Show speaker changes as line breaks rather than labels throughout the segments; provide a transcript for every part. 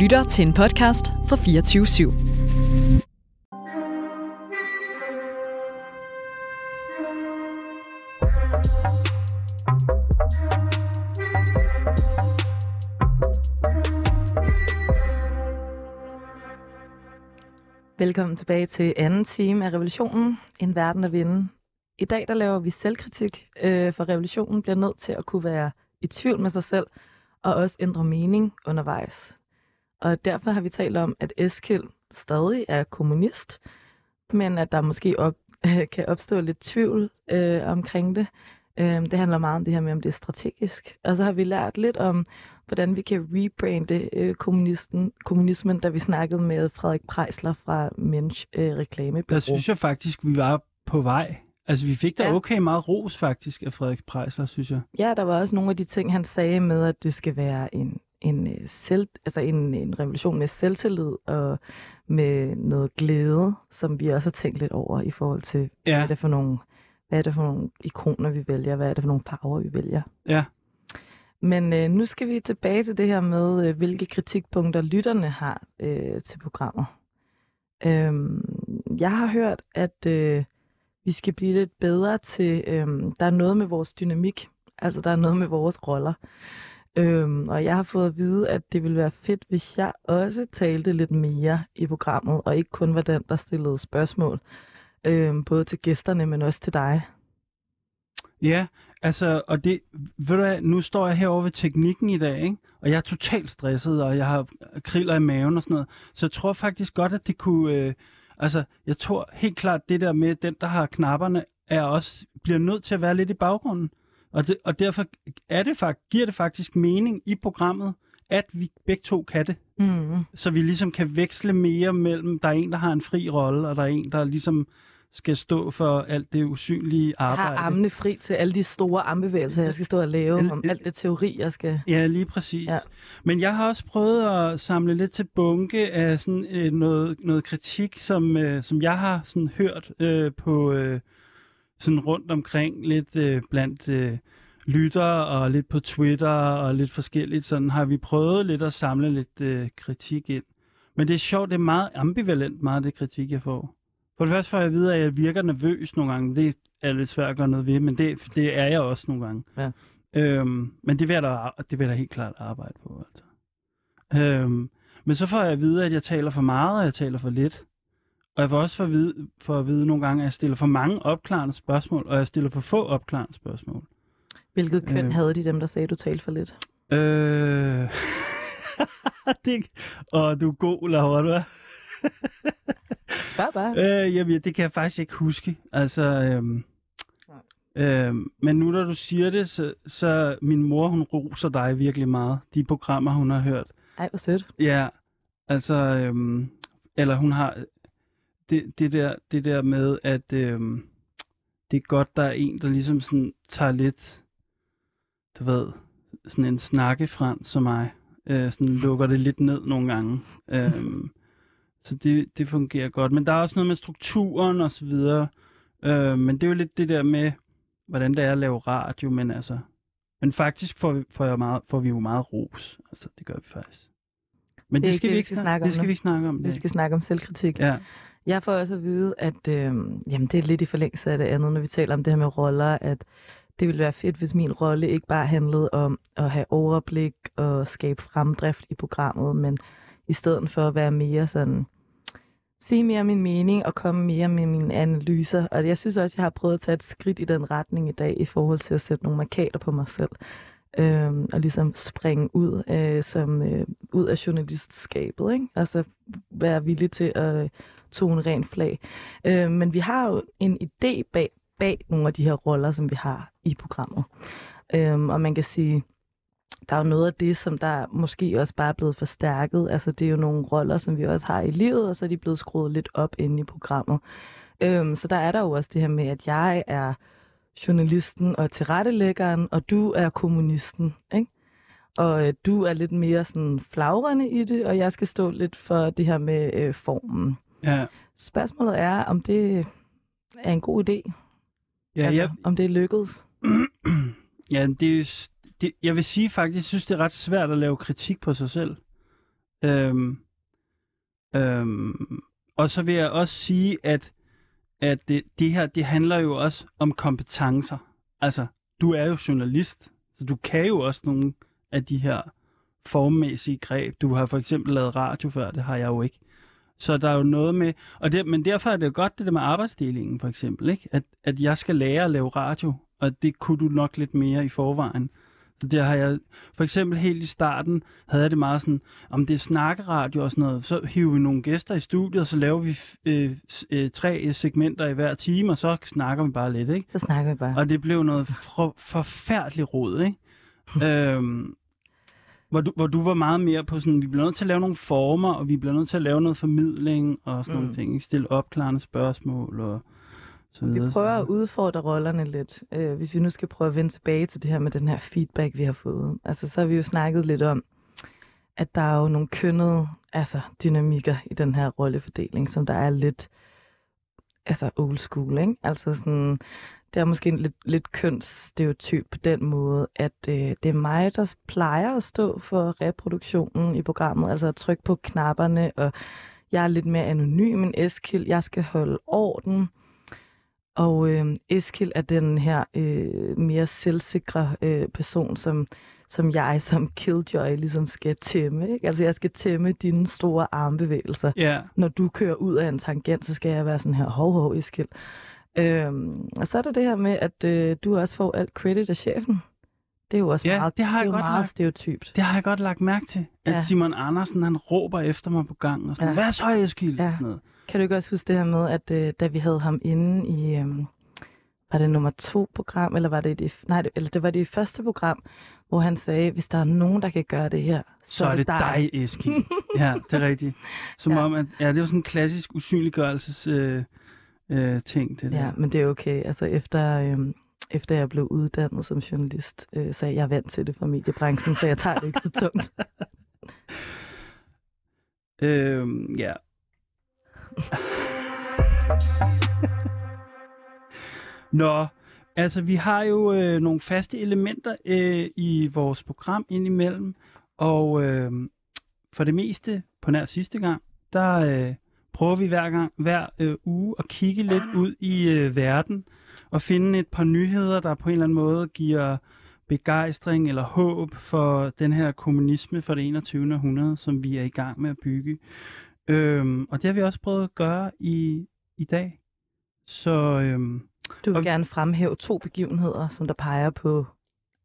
lytter til en podcast fra 24 /7.
Velkommen tilbage til anden time af Revolutionen, En verden at vinde. I dag der laver vi selvkritik, øh, for revolutionen bliver nødt til at kunne være i tvivl med sig selv, og også ændre mening undervejs. Og derfor har vi talt om, at Eskild stadig er kommunist, men at der måske op, kan opstå lidt tvivl øh, omkring det. Øh, det handler meget om det her med, om det er strategisk. Og så har vi lært lidt om, hvordan vi kan rebrande øh, kommunisten, kommunismen, da vi snakkede med Frederik Preisler fra Mensch øh, Reklamebureau.
Der synes jeg faktisk, vi var på vej. Altså, vi fik da
Ja.
okay meget ros faktisk af Frederik Preisler, synes jeg.
Ja, der var også nogle af de ting, han sagde med, at det skal være en, en, øh, selv, altså en, en revolution med selvtillid og med noget glæde, som vi også har tænkt lidt over i forhold til, ja. hvad, er det for nogle, hvad er det for nogle ikoner, vi vælger, hvad er det for nogle farver, vi vælger.
ja.
Men øh, nu skal vi tilbage til det her med, øh, hvilke kritikpunkter lytterne har øh, til programmet. Øhm, jeg har hørt, at øh, vi skal blive lidt bedre til, øh, der er noget med vores dynamik, altså der er noget med vores roller. Øhm, og jeg har fået at vide, at det ville være fedt, hvis jeg også talte lidt mere i programmet, og ikke kun var den, der stillede spørgsmål, øhm, både til gæsterne, men også til dig.
Ja, altså, og det, ved du hvad, nu står jeg herovre ved teknikken i dag, ikke? og jeg er totalt stresset, og jeg har kriller i maven og sådan noget. Så jeg tror faktisk godt, at det kunne, øh, altså, jeg tror helt klart, det der med, den, der har knapperne, er også, bliver nødt til at være lidt i baggrunden. Og, det, og derfor er det, giver det faktisk mening i programmet, at vi begge to kan det.
Mm.
så vi ligesom kan veksle mere mellem, der er en, der har en fri rolle, og der er en, der ligesom skal stå for alt det usynlige
Jeg
arbejde.
har armene fri til alle de store armbevægelser, jeg skal stå og lave, om alt det teori, jeg skal...
Ja, lige præcis.
Ja.
Men jeg har også prøvet at samle lidt til bunke af sådan, øh, noget, noget kritik, som, øh, som jeg har sådan, hørt øh, på øh, sådan rundt omkring, lidt øh, blandt øh, lyttere og lidt på Twitter og lidt forskelligt. Sådan har vi prøvet lidt at samle lidt øh, kritik ind. Men det er sjovt, det er meget ambivalent, meget det kritik, jeg får. For det første får jeg at vide, at jeg virker nervøs nogle gange. Det er lidt svært at gøre noget ved, men det, det er jeg også nogle gange.
Ja.
Øhm, men det vil, jeg da, det vil jeg da helt klart arbejde på. Altså. Øhm, men så får jeg at vide, at jeg taler for meget, og jeg taler for lidt. Og jeg får også for at vide, for at vide nogle gange, at jeg stiller for mange opklarende spørgsmål, og jeg stiller for få opklarende spørgsmål.
Hvilket køn
Øh.
havde de dem, der sagde, du talte for lidt?
Øh... det... Og du er god, Laura, hva'?
Spørg bare.
Øh, jamen, det kan jeg faktisk ikke huske. Altså, øhm, øhm, men nu når du siger det, så, så min mor, hun roser dig virkelig meget. De programmer, hun har hørt.
Ej, hvor sødt.
Ja, altså, øhm, eller hun har det, det, der, det der med, at øhm, det er godt, der er en, der ligesom sådan tager lidt, du ved, sådan en snakkefrans som mig. Øh, sådan lukker det lidt ned nogle gange. Øhm, så det, det fungerer godt. Men der er også noget med strukturen og så videre. Øh, men det er jo lidt det der med, hvordan det er at lave radio, men altså... Men faktisk får vi, får jeg meget, får vi jo meget ros. Altså, det gør vi faktisk. Men
Det
det, skal vi
vi
ikke
skal
snakke,
om
det skal
nu.
vi snakke om.
Vi skal snakke om selvkritik.
Ja,
jeg får også at vide, at øh, jamen, det er lidt i forlængelse af det andet, når vi taler om det her med roller, at det ville være fedt, hvis min rolle ikke bare handlede om at have overblik og skabe fremdrift i programmet, men i stedet for at være mere sådan, sige mere min mening og komme mere med mine analyser. Og jeg synes også, jeg har prøvet at tage et skridt i den retning i dag i forhold til at sætte nogle markater på mig selv. Øhm, og ligesom springe ud, øh, som, øh, ud af journalistskabet. Ikke? Altså være villig til at tone ren flag. Øh, men vi har jo en idé bag, bag nogle af de her roller, som vi har i programmet. Øh, og man kan sige, der er jo noget af det, som der måske også bare er blevet forstærket. Altså det er jo nogle roller, som vi også har i livet, og så er de blevet skruet lidt op inde i programmet. Øhm, så der er der jo også det her med, at jeg er journalisten og tilrettelæggeren, og du er kommunisten, ikke? Og øh, du er lidt mere sådan flagrende i det, og jeg skal stå lidt for det her med øh, formen
ja.
Spørgsmålet er, om det er en god idé.
Ja,
altså,
jeg,
om det er lykkedes.
ja det, er det, jeg vil sige faktisk, jeg synes, det er ret svært at lave kritik på sig selv. Øhm, øhm, og så vil jeg også sige, at, at det, det her, det handler jo også om kompetencer. Altså, du er jo journalist, så du kan jo også nogle af de her formmæssige greb. Du har for eksempel lavet radio før, det har jeg jo ikke. Så der er jo noget med, og det, men derfor er det jo godt det der med arbejdsdelingen for eksempel, ikke? At, at jeg skal lære at lave radio, og det kunne du nok lidt mere i forvejen. Så der har jeg, for eksempel helt i starten, havde jeg det meget sådan, om det er snakkeradio og sådan noget, så hiver vi nogle gæster i studiet, og så laver vi øh, øh, tre segmenter i hver time, og så snakker vi bare lidt, ikke?
Så snakker vi bare.
Og det blev noget for, forfærdeligt rod, ikke? øhm, hvor, du, hvor du var meget mere på sådan, vi bliver nødt til at lave nogle former, og vi bliver nødt til at lave noget formidling og sådan mm. nogle ting. Ikke? Stille opklarende spørgsmål og så videre.
Vi prøver at udfordre rollerne lidt, øh, hvis vi nu skal prøve at vende tilbage til det her med den her feedback, vi har fået. Altså, så har vi jo snakket lidt om, at der er jo nogle kønnede altså, dynamikker i den her rollefordeling, som der er lidt altså old school, ikke? Altså sådan, det er måske en lidt, lidt kønsstereotyp på den måde, at øh, det er mig, der plejer at stå for reproduktionen i programmet, altså at trykke på knapperne, og jeg er lidt mere anonym end Eskild. Jeg skal holde orden. Og øh, Eskild er den her øh, mere selvsikre øh, person, som, som jeg som Killjoy ligesom skal tæmme. Ikke? Altså jeg skal tæmme dine store armbevægelser.
Yeah.
Når du kører ud af en tangent, så skal jeg være sådan her, hov, hov, Eskild. Øhm, og så er det det her med, at øh, du også får alt credit af chefen. Det er jo også
Ja,
meget,
det har jeg
er jo
godt
meget
lagt-
stereotypt.
Det har jeg godt lagt mærke til, at
Ja.
Simon Andersen, han råber efter mig på gangen og sådan,
Ja.
hvad så, Eskild?
Ja.
Sådan noget.
Kan du ikke også huske det her med, at øh, da vi havde ham inde i, øh, var det nummer to program, eller var det det, nej, det, eller det var det første program, hvor han sagde, hvis der er nogen, der kan gøre det her, så,
Så er det dig, Eskild. ja, det er rigtigt. Som
Ja.
om, at, ja, det er jo sådan en klassisk usynliggørelses øh, øh, ting, det der.
Ja, men det er okay. Altså efter, øh, efter jeg blev uddannet som journalist, øh, så er jeg vant til det fra mediebranchen, så jeg tager det ikke så tungt.
Øhm, ja. Nå, altså vi har jo øh, nogle faste elementer øh, i vores program indimellem, og øh, for det meste på nær sidste gang, der øh, prøver vi hver gang hver øh, uge at kigge lidt ud i øh, verden og finde et par nyheder, der på en eller anden måde giver begejstring eller håb for den her kommunisme for det 21. århundrede, som vi er i gang med at bygge. Øhm, og det har vi også prøvet at gøre i, i dag. Så øhm,
Du vil
Og-
gerne fremhæve to begivenheder, som der peger på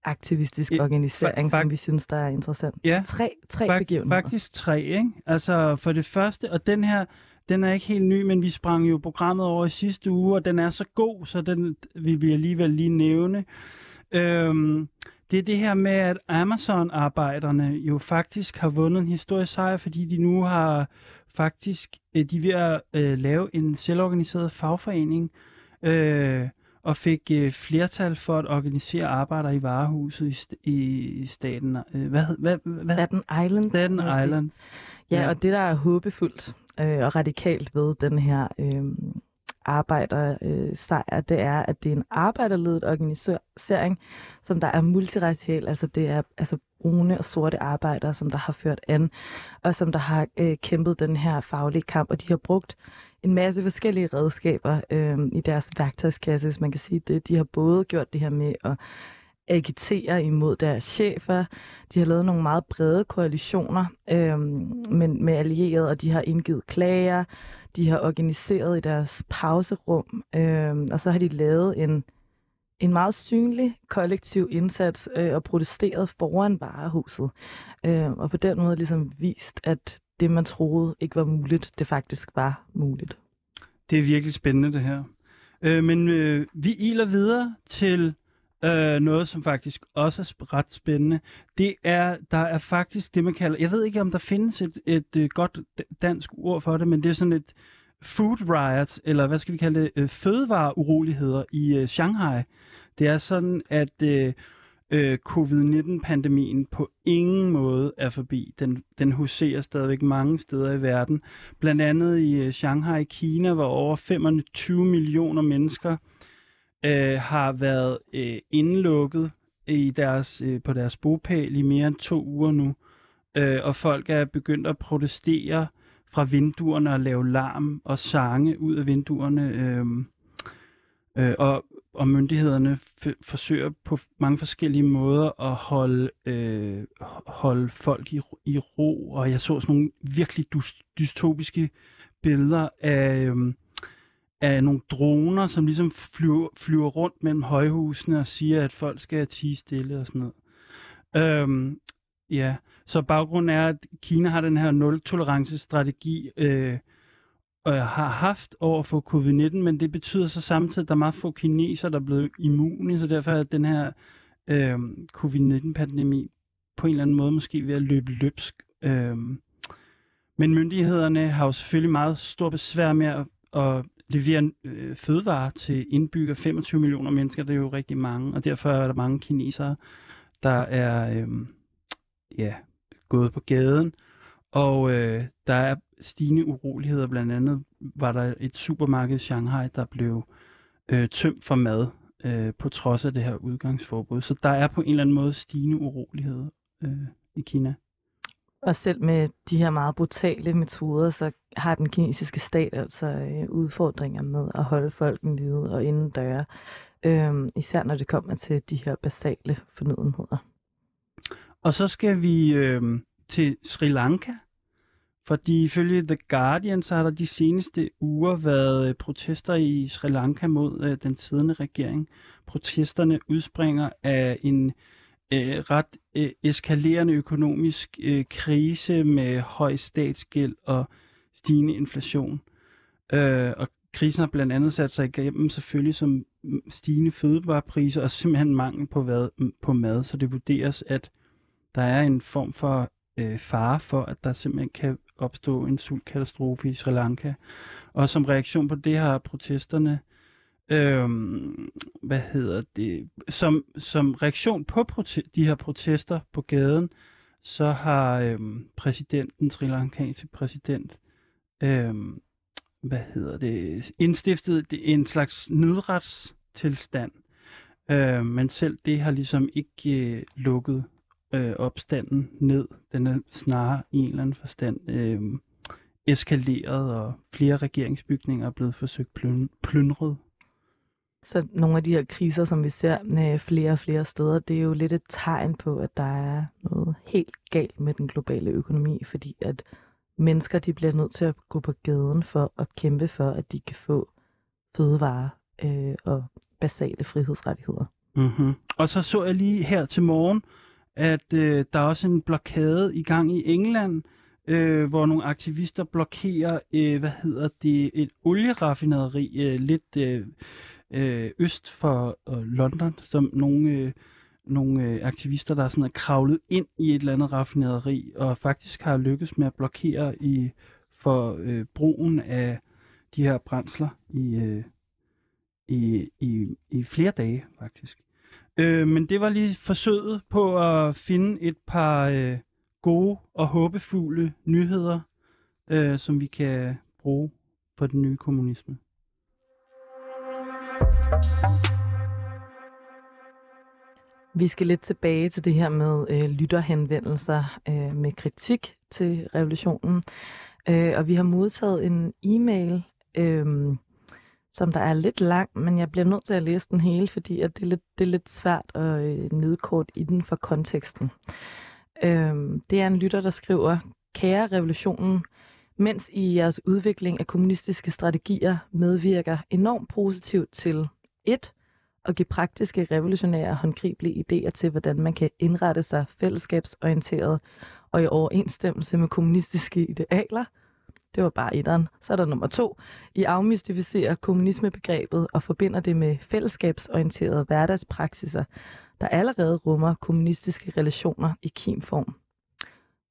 aktivistisk organisering, som vi synes, der er interessant.
ja,
Tre, tre
Fak-
begivenheder.
Faktisk tre, ikke? Altså for det første, og den her, den er ikke helt ny, men vi sprang jo programmet over i sidste uge, og den er så god, så den vil vi alligevel lige nævne. Øhm, det er det her med, at Amazon-arbejderne jo faktisk har vundet en historisk sejr, fordi de nu har faktisk, øh, de er ved at øh, lave en selvorganiseret fagforening, øh, og fik øh, flertal for at organisere arbejdere i varehuset i, st- i staten. Øh, hvad, hvad, hvad,
Staten Island.
Staten. Island.
Ja,
Ja.
og det, der er håbefuldt øh, og radikalt ved den her øh, arbejdersejr, øh, det er, at det er en arbejderledet organisering, som der er multiracial, altså det er altså brune og sorte arbejdere, som der har ført an, og som der har øh, kæmpet den her faglige kamp, og de har brugt en masse forskellige redskaber øh, i deres værktøjskasse, hvis man kan sige det. De har både gjort det her med at agiterer imod deres chefer. De har lavet nogle meget brede koalitioner øh, men med allierede, og de har indgivet klager. De har organiseret i deres pauserum, øh, og så har de lavet en, en meget synlig kollektiv indsats øh, og protesteret foran varehuset. Øh, og på den måde ligesom vist, at det, man troede ikke var muligt, det faktisk var muligt.
Det er virkelig spændende, det her. Øh, men øh, vi iler videre til øh, noget, som faktisk også er ret spændende. Det er, der er faktisk det, man kalder, jeg ved ikke, om der findes et, et, et godt dansk ord for det, men det er sådan et food riots, eller hvad skal vi kalde det, øh, fødevareuroligheder i øh, Shanghai. Det er sådan, at øh, øh, covid-19-pandemien på ingen måde er forbi. Den, den huserer stadigvæk mange steder i verden. Blandt andet i øh, Shanghai i Kina, hvor over 25 millioner mennesker øh, har været øh, indlukket i deres, øh, på deres bopæl i mere end to uger nu. øh, og folk er begyndt at protestere fra vinduerne og lave larm og sange ud af vinduerne. Øh, øh, og, og myndighederne f- forsøger på mange forskellige måder at holde, øh, holde folk i, i ro. Og jeg så sådan nogle virkelig dystopiske billeder af... Øh, af nogle droner, som ligesom flyver, flyver rundt mellem højhusene og siger, at folk skal tige stille og sådan noget. Øhm, ja, så baggrunden er, at Kina har den her nul-tolerance-strategi, øh, øh, har haft over for covid-19, men det betyder så samtidig, at der er meget få kinesere, der er blevet immune, så derfor er den her øh, covid-19-pandemi på en eller anden måde måske ved at løbe løbsk. Øh, men myndighederne har jo selvfølgelig meget stor besvær med at, at leverer øh, fødevarer til indbygger 25 millioner mennesker, det er jo rigtig mange, og derfor er der mange kinesere, der er øh, ja, gået på gaden, og øh, der er stigende uroligheder. Blandt andet var der et supermarked i Shanghai, der blev øh, tømt for mad øh, på trods af det her udgangsforbud. Så der er på en eller anden måde stigende uroligheder øh, i Kina.
Og selv med de her meget brutale metoder, så har den kinesiske stat altså øh, udfordringer med at holde folk nede og inden døre. Øh, især når det kommer til de her basale fornødenheder.
Og så skal vi øh, til Sri Lanka, fordi ifølge The Guardian, så har der de seneste uger været øh, protester i Sri Lanka mod øh, den siddende regering. Protesterne udspringer af en øh, Øh, ret øh, eskalerende økonomisk øh, krise med høj statsgæld og stigende inflation. Øh, og krisen har blandt andet sat sig igennem selvfølgelig som stigende fødevarepriser og simpelthen mangel på, hvad, på mad. Så det vurderes, at der er en form for øh, fare for, at der simpelthen kan opstå en sultkatastrofe i Sri Lanka. Og som reaktion på det har protesterne, øh, Øhm, hvad hedder det, som, som reaktion på prote- de her protester på gaden, så har øh, præsidenten, Sri Lankanske præsident, øh, hvad hedder det, indstiftet en slags nødretstilstand. Øh, men selv det har ligesom ikke øh, lukket øh, opstanden ned. Den er snarere i en eller anden forstand øh, eskaleret, og flere regeringsbygninger er blevet forsøgt plyndret.
Så nogle af de her kriser, som vi ser med flere og flere steder, det er jo lidt et tegn på, at der er noget helt galt med den globale økonomi, fordi at mennesker de bliver nødt til at gå på gaden for at kæmpe for, at de kan få fødevarer øh, og basale frihedsrettigheder.
Mm-hmm. Og så så jeg lige her til morgen, at øh, der er også en blokade i gang i England, øh, hvor nogle aktivister blokerer, øh, hvad hedder det, et olieraffinaderi øh, lidt øh, øh, øst for øh, London, som nogle, øh, nogle øh, aktivister, der sådan er kravlet ind i et eller andet raffinaderi, og faktisk har lykkes med at blokere i for øh, brugen af de her brændsler i, øh, i, i, i flere dage, faktisk. Øh, men det var lige forsøget på at finde et par øh, gode og håbefulde nyheder, øh, som vi kan bruge for den nye kommunisme.
Vi skal lidt tilbage til det her med øh, lytterhenvendelser øh, med kritik til revolutionen. Øh, og vi har modtaget en e-mail øh, som der er lidt lang, men jeg bliver nødt til at læse den hele, fordi at det, er lidt, det er lidt svært at øh, nedkort i den for konteksten. Øh, det er en lytter, der skriver, Kære revolutionen, mens I jeres udvikling af kommunistiske strategier medvirker enormt positivt til et at give praktiske, revolutionære og håndgribelige idéer til, hvordan man kan indrette sig fællesskabsorienteret og i overensstemmelse med kommunistiske idealer – det var bare etteren. Så er der nummer to. I afmystificerer kommunismebegrebet og forbinder det med fællesskabsorienterede hverdagspraksiser, der allerede rummer kommunistiske relationer i kimform.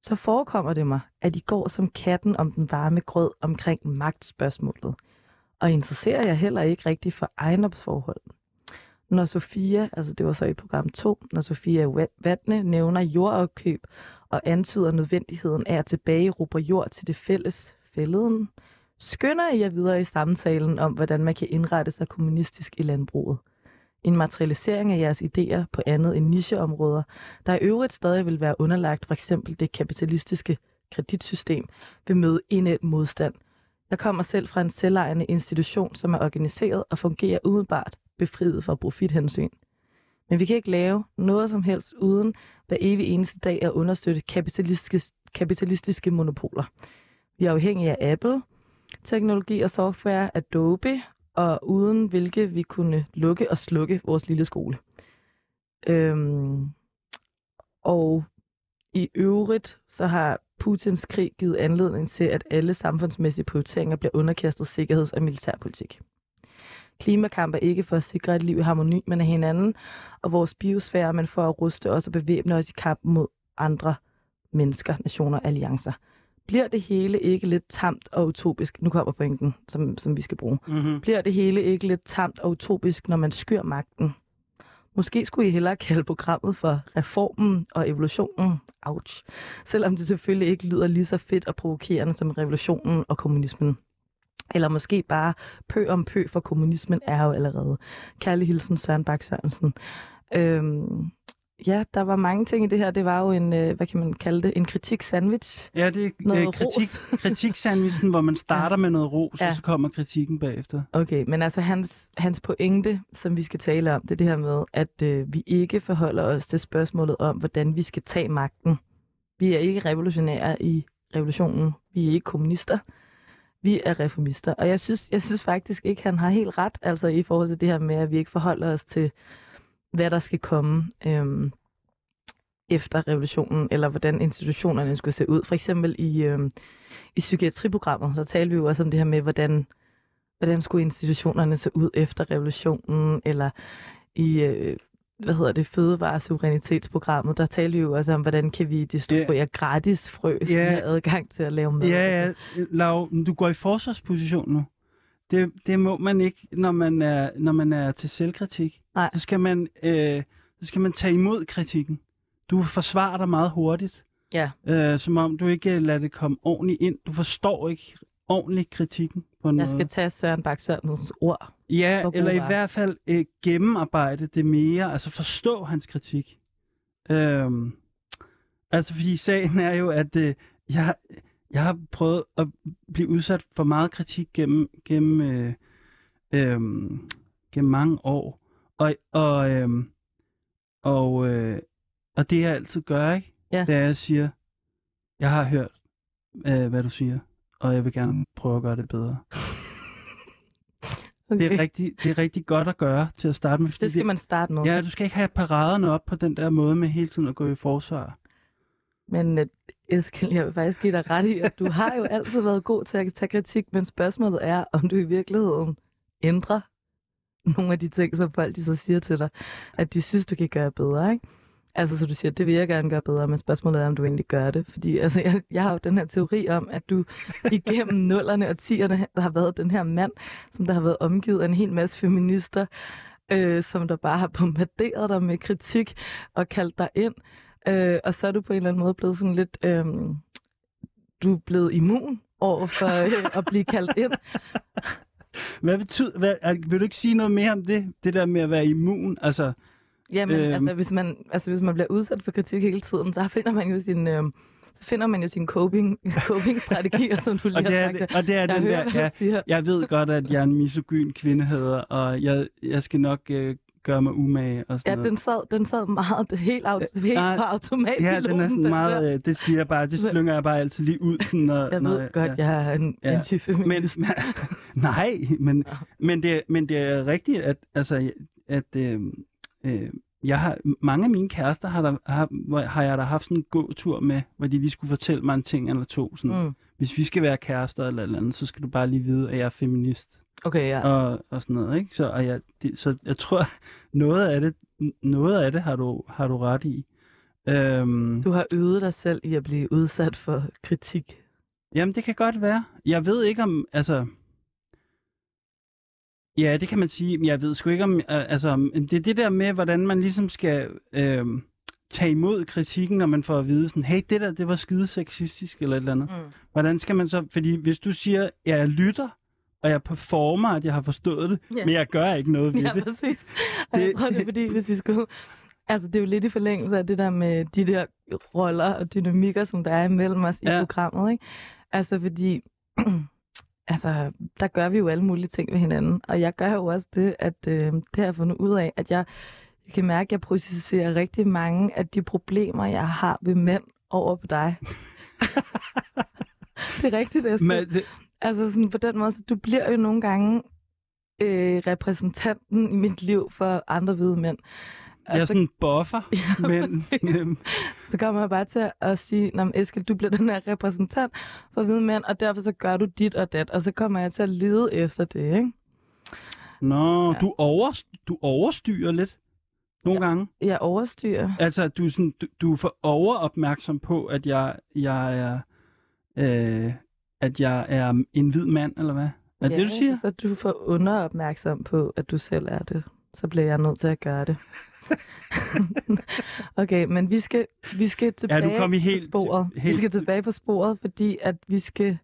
Så forekommer det mig, at I går som katten om den varme grød omkring magtspørgsmålet, og interesserer jeg heller ikke rigtig for ejendomsforhold. Når Sofia, altså det var så i program 2, når Sofia Vatne nævner jordopkøb og antyder nødvendigheden af at tilbagerubre jord til det fælles fælleden, skynder I jer videre i samtalen om, hvordan man kan indrette sig kommunistisk i landbruget. En materialisering af jeres idéer på andet end nicheområder, der i øvrigt stadig vil være underlagt for eksempel det kapitalistiske kreditsystem, vil møde indet modstand. Jeg kommer selv fra en selvejende institution, som er organiseret og fungerer umiddelbart befriet fra profithensyn. Men vi kan ikke lave noget som helst uden hver evig eneste dag at understøtte kapitalistiske, kapitalistiske monopoler. Vi er afhængige af Apple, teknologi og software, Adobe, og uden hvilke vi kunne lukke og slukke vores lille skole. Øhm, og i øvrigt så har Putins krig givet anledning til, at alle samfundsmæssige prioriteringer bliver underkastet sikkerheds- og militærpolitik. Klimakamp er ikke for at sikre et liv i harmoni med hinanden og vores biosfære, men for at ruste os og bevæbne os i kamp mod andre mennesker, nationer og alliancer. Bliver det hele ikke lidt tamt og utopisk? Nu kommer pointen, som, som vi skal bruge.
Mm-hmm.
Bliver det hele ikke lidt tamt og utopisk, når man skyr magten? Måske skulle I hellere kalde programmet for reformen og evolutionen. Ouch. Selvom det selvfølgelig ikke lyder lige så fedt og provokerende som revolutionen og kommunismen. Eller måske bare pø om pø, for kommunismen er jo allerede. Kærlig hilsen Søren Bak Sørensen. Øhm, ja, der var mange ting i det her. Det var jo en, øh, hvad kan man kalde det, en kritik-sandwich.
Ja, det er
Noget
øh, kritik, kritik-sandwichen, hvor man starter med noget ros,
Ja.
og så kommer kritikken bagefter.
Okay, men altså hans, hans pointe, som vi skal tale om, det er det her med, at øh, vi ikke forholder os til spørgsmålet om, hvordan vi skal tage magten. Vi er ikke revolutionære i revolutionen. Vi er ikke kommunister. Vi er reformister. Og jeg synes, jeg synes faktisk ikke, han har helt ret, altså i forhold til det her med, at vi ikke forholder os til, hvad der skal komme øhm, efter revolutionen, eller hvordan institutionerne skulle se ud. For eksempel i, øhm, i psykiatriprogrammet, der talte vi jo også om det her med, hvordan hvordan skulle institutionerne se ud efter revolutionen, eller i, øh, hvad hedder det, fødevaresuverænitetsprogrammet, der talte vi jo også om, hvordan kan vi distribuere yeah. gratis frø, så
Ja.
vi har adgang til at lave mad.
Ja, ja, Lau, men du går i forsvarsposition nu. Det, det må man ikke, når man er, når man er til selvkritik.
Nej.
Så skal, man, øh, så skal man tage imod kritikken. Du forsvarer dig meget hurtigt,
Ja.
øh, som om du ikke lader det komme ordentligt ind. Du forstår ikke ordentligt kritikken på en
Jeg
måde.
skal tage Søren Bak Sørensens ord.
Ja, eller i hvert fald øh, gennemarbejde det mere, altså forstå hans kritik. Øhm, altså fordi sagen er jo, at øh, jeg, jeg har prøvet at blive udsat for meget kritik gennem, gennem, øh, øh, gennem mange år. Og, og, øh, og, øh, og det jeg altid gør, ikke?
Ja.
det er, at jeg siger, jeg har hørt, øh, hvad du siger, og jeg vil gerne prøve at gøre det bedre.
Okay.
Det er, rigtig, det er rigtig godt at gøre til at starte med.
det skal man starte med.
Ja, du skal ikke have paraderne op på den der måde med hele tiden at gå i forsvar.
Men uh, Eskild, jeg vil faktisk give dig ret i, at du har jo altid været god til at tage kritik, men spørgsmålet er, om du i virkeligheden ændrer nogle af de ting, som folk de så siger til dig, at de synes, du kan gøre bedre, ikke? Altså, så du siger, det vil jeg gerne gøre bedre, men spørgsmålet er, om du egentlig gør det. Fordi altså, jeg, jeg har jo den her teori om, at du igennem nullerne og tierne har været den her mand, som der har været omgivet af en hel masse feminister, øh, som der bare har bombarderet dig med kritik og kaldt dig ind. Øh, og så er du på en eller anden måde blevet sådan lidt... Øh, du er blevet immun over for øh, at blive kaldt ind.
Hvad betyder, hvad, vil du ikke sige noget mere om det? Det der med at være immun, altså...
Jamen,
Øhm.
altså, hvis man, altså, hvis man bliver udsat for kritik hele tiden, så finder man jo sin... Øh, så finder man jo sine coping, coping-strategier, som du lige
Og det er,
har sagt.
og det er
Jeg
den
hører,
der...
siger.
jeg ved godt, at jeg er en misogyn kvindehader, og jeg, jeg skal nok øh, gøre mig umage og sådan
Ja,
noget.
den sad, den sad meget, det helt, auto, helt
nej.
på automat.
Ja, den er sådan
der.
meget... Øh, det siger jeg bare, det slynger jeg bare altid lige ud. Sådan, når,
Jeg
når,
ved godt,
ja.
jeg er en
Ja.
antifeminist.
Men, nej, men, men, det, men det er rigtigt, at, altså, at øh, øh, jeg har, mange af mine kærester har, der, har, har jeg da haft sådan en gåtur med, hvor de lige skulle fortælle mig en ting eller to. Sådan, mm. Hvis vi skal være kærester eller eller andet, så skal du bare lige vide, at jeg er feminist.
Okay, ja.
Og, og sådan noget, ikke? Så, og jeg, det, så jeg tror, noget af det, noget af det har, du, har du ret i. Øhm,
Du har øvet dig selv i at blive udsat for kritik.
Jamen, det kan godt være. Jeg ved ikke om, altså... Ja, det kan man sige. Men jeg ved sgu ikke om... Altså, det er det der med, hvordan man ligesom skal øh, tage imod kritikken, når man får at vide sådan, hey, det der, det var skide sexistisk eller et eller andet.
Mm.
Hvordan skal man så... Fordi hvis du siger, ja, jeg lytter, og jeg performer, at jeg har forstået det,
Ja.
men jeg gør ikke noget ved
Ja,
det.
præcis. Og jeg
Det-
tror, det er fordi, hvis vi skulle... Altså, det er jo lidt i forlængelse af det der med de der roller og dynamikker, som der er imellem os i
Ja.
programmet, ikke? Altså, fordi... altså, der gør vi jo alle mulige ting ved hinanden. Og jeg gør jo også det, at øh, det har jeg fundet ud af, at jeg, jeg kan mærke, at jeg processerer rigtig mange af de problemer, jeg har ved mænd over på dig. det er rigtigt, Eske.
Men det,
Altså sådan på den måde, så du bliver jo nogle gange øh, repræsentanten i mit liv for andre hvide mænd.
jeg er sådan en buffer,
Ja,
men,
Så kommer jeg bare til at sige, Nå, Eskild, du bliver den her repræsentant for hvide mænd, og derfor så gør du dit og dat, og så kommer jeg til at lede efter det, ikke?
Nå,
Ja.
du, over, du overstyrer lidt nogle ja. gange.
Jeg overstyrer.
Altså, du er, sådan, du, du er for overopmærksom på, at jeg, jeg er... Øh, at jeg er en hvid mand, eller hvad? Er det
ja,
det, du siger?
Så du får underopmærksom på, at du selv er det. Så bliver jeg nødt til at gøre det. okay, men vi skal, vi skal tilbage
kommet
på
helt-
sporet.
helt-
Vi skal tilbage på sporet, fordi at vi skal,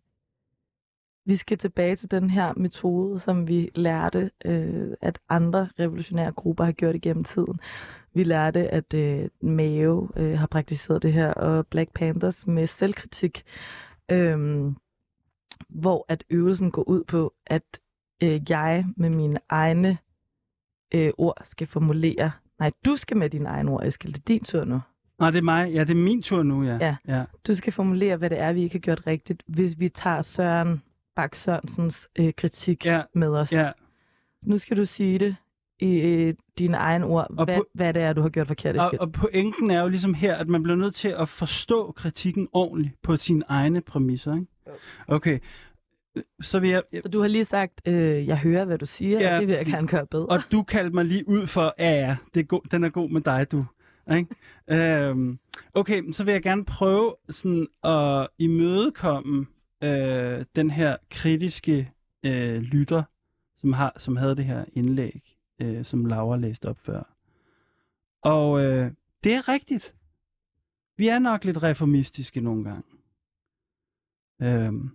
vi skal tilbage til den her metode, som vi lærte, øh, at andre revolutionære grupper har gjort igennem tiden. Vi lærte, at øh, Mao øh, har praktiseret det her, og Black Panthers med selvkritik, øh, hvor at øvelsen går ud på, at øh, jeg med mine egne øh, ord skal formulere. Nej, du skal med dine egne ord, Eskild. Det er din tur nu.
Nej, det er mig. Ja, det er min tur nu, ja.
Ja.
ja.
Du skal formulere, hvad det er, vi ikke har gjort rigtigt, hvis vi tager Søren Bak Sørensens øh, kritik
Ja,
med os.
ja.
Nu skal du sige det i øh, dine egne ord,
Og
hvad,
på-
hvad det er, du har gjort forkert.
Og, og pointen er jo ligesom her, at man bliver nødt til at forstå kritikken ordentligt på sine egne præmisser, ikke? Okay. Så vil jeg...
Så du har lige sagt, øh, jeg hører, hvad du siger,
Ja,
og det vil jeg gerne gøre bedre.
Og du kaldte mig lige ud for, ja, ja, det er god, den er god med dig, du. Ikke? øhm, okay, så vil jeg gerne prøve sådan at imødekomme øh, den her kritiske øh, lytter, som, har, som havde det her indlæg, øh, som Laura læste op før. Og øh, det er rigtigt. Vi er nok lidt reformistiske nogle gange. Øhm,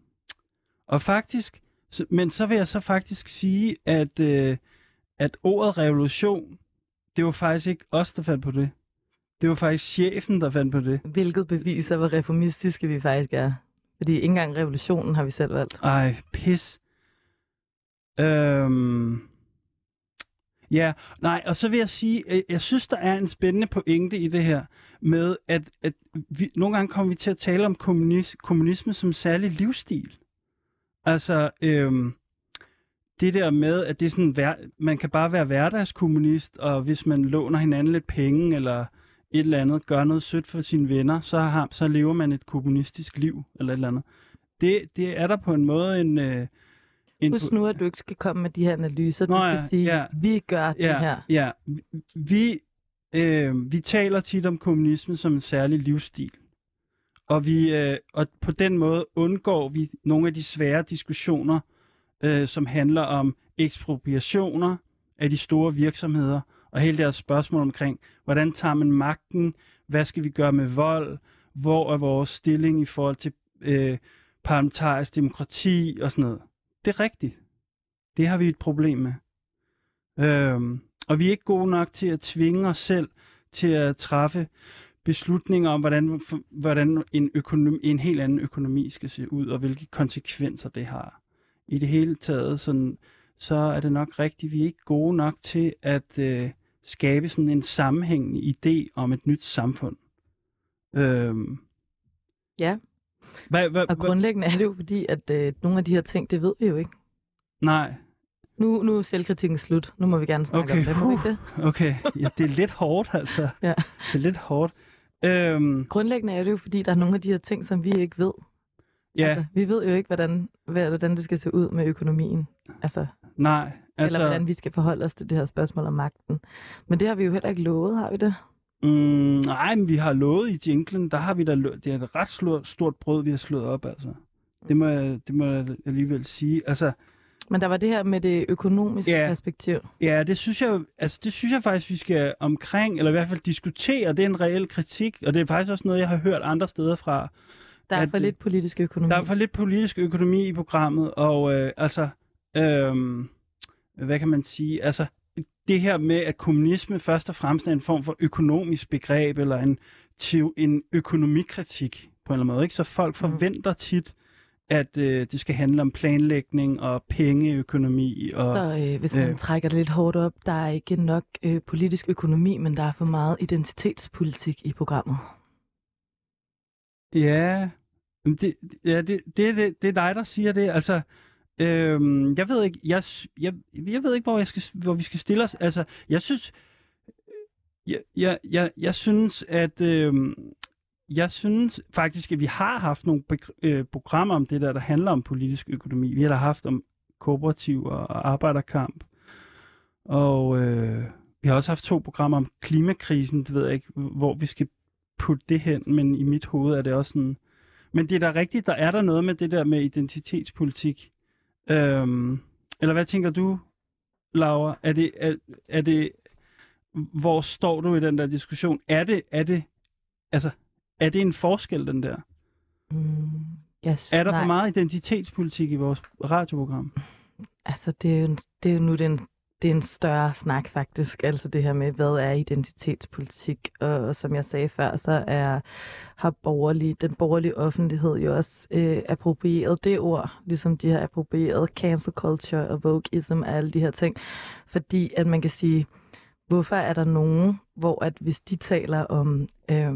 og faktisk, så, men så vil jeg så faktisk sige, at, øh, at ordet revolution, det var faktisk ikke os, der fandt på det. Det var faktisk chefen, der fandt på det.
Hvilket beviser, hvor reformistiske vi faktisk er. Fordi ikke engang revolutionen har vi selv valgt.
Ej, pis. Øhm... Ja, nej, og så vil jeg sige, øh, jeg synes, der er en spændende pointe i det her, med at, at vi, nogle gange kommer vi til at tale om kommunis, kommunisme som særlig livsstil. Altså, øhm, det der med, at det er sådan, man kan bare være hverdagskommunist, og hvis man låner hinanden lidt penge, eller et eller andet, gør noget sødt for sine venner, så, har, så lever man et kommunistisk liv, eller et eller andet. Det, det er der på en måde en... Øh, en
Husk nu, at du ikke skal komme med de her analyser. Du
Nå
skal
ja,
sige,
ja.
vi gør det
ja,
her.
Ja, vi, øh, vi taler tit om kommunisme som en særlig livsstil. Og, vi, øh, og på den måde undgår vi nogle af de svære diskussioner, øh, som handler om ekspropriationer af de store virksomheder, og hele deres spørgsmål omkring, hvordan tager man magten, hvad skal vi gøre med vold, hvor er vores stilling i forhold til øh, parlamentarisk demokrati og sådan noget. Det er rigtigt. Det har vi et problem med. Øhm, og vi er ikke gode nok til at tvinge os selv til at træffe beslutninger om, hvordan, hvordan en, økonomi, en helt anden økonomi skal se ud, og hvilke konsekvenser det har. I det hele taget, sådan, så er det nok rigtigt, vi er ikke gode nok til at øh, skabe sådan en sammenhængende idé om et nyt samfund. Øhm,
Ja.
Hvad, hvad,
Og grundlæggende er det jo fordi, at øh, nogle af de her ting, det ved vi jo ikke.
nej,
Nu, nu er selvkritikken slut. Nu må vi gerne snakke
Okay,
om det. Må ikke det?
okay. Ja, det er lidt hårdt, altså.
Ja.
Det er lidt hårdt. Øhm,
Grundlæggende er det jo fordi, der er nogle af de her ting, som vi ikke ved.
ja,
Altså, vi ved jo ikke, hvordan, hvordan det skal se ud med økonomien. Altså,
nej.
altså...
Altså,
Eller hvordan vi skal forholde os til det her spørgsmål om magten. Men det har vi jo heller ikke lovet, har vi det?
Mm, nej, men vi har lovet i jinglen, der har vi da lo- det er et ret stort, stort brød, vi har slået op, altså. Det må jeg, det må jeg alligevel sige. Altså,
Men der var det her med det økonomiske
Ja.
perspektiv.
ja, det synes jeg, altså, det synes jeg faktisk, vi skal omkring, eller i hvert fald diskutere. Det er en reel kritik, og det er faktisk også noget, jeg har hørt andre steder fra.
Der er for lidt politisk økonomi.
Der er for lidt politisk økonomi i programmet, og øh, altså, øhm, hvad kan man sige, altså det her med, at kommunisme først og fremmest er en form for økonomisk begreb, eller en, en økonomikritik på en eller anden måde. Ikke? Så folk
Mhm.
forventer tit, at øh, det skal handle om planlægning og pengeøkonomi. Og,
Så øh, hvis man
øh,
trækker det lidt hårdt op, der er ikke nok øh, politisk økonomi, men der er for meget identitetspolitik i programmet.
Ja, det, ja det, det, det, det er dig, der siger det. Altså, øhm, jeg ved ikke, jeg, jeg, jeg ved ikke, hvor, jeg skal, hvor vi skal stille os. Altså, jeg synes, øh, jeg, jeg, jeg, jeg synes, at øhm, jeg synes faktisk, at vi har haft nogle begr- øh, programmer om det der, der handler om politisk økonomi. Vi har da haft om kooperativ og arbejderkamp. Og øh, vi har også haft to programmer om klimakrisen, det ved jeg ikke, hvor vi skal putte det hen, men i mit hoved er det også sådan... Men det er da rigtigt, der er der noget med det der med identitetspolitik. Øhm, eller hvad tænker du, Laura? Er det, er, er det, hvor står du i den der diskussion? Er det, er det, altså, er det en forskel, den der?
Mm, yes,
Er der
nej.
for meget identitetspolitik i vores radioprogram?
Altså, det er jo, det er jo nu den, det er en større snak faktisk, altså det her med, hvad er identitetspolitik? Og, og som jeg sagde før, så er, har borgerlig, den borgerlige offentlighed jo også øh, approprieret det ord, ligesom de har approprieret cancel culture og wokeism og alle de her ting. Fordi at man kan sige, hvorfor er der nogen, hvor at hvis de taler om øh,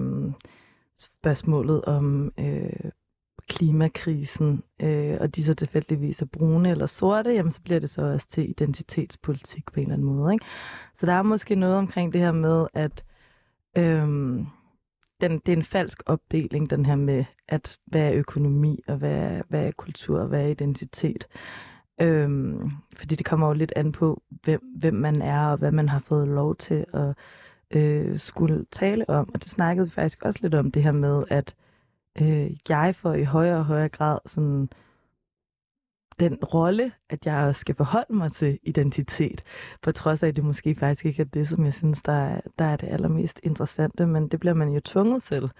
spørgsmålet om øh, klimakrisen, øh, og de så tilfældigvis er brune eller sorte, jamen så bliver det så også til identitetspolitik på en eller anden måde. Ikke? Så der er måske noget omkring det her med, at øh, den, det er en falsk opdeling, den her med, at hvad er økonomi, og hvad er, hvad er kultur, og hvad er identitet. Øhm, fordi det kommer jo lidt an på, hvem, hvem man er, og hvad man har fået lov til at øh, skulle tale om. Og det snakkede vi faktisk også lidt om, det her med, at øh, jeg får i højere og højere grad sådan den rolle, at jeg også skal forholde mig til identitet, på trods af, at det måske faktisk ikke er det, som jeg synes, der er, der er det allermest interessante, men det bliver man jo tvunget til,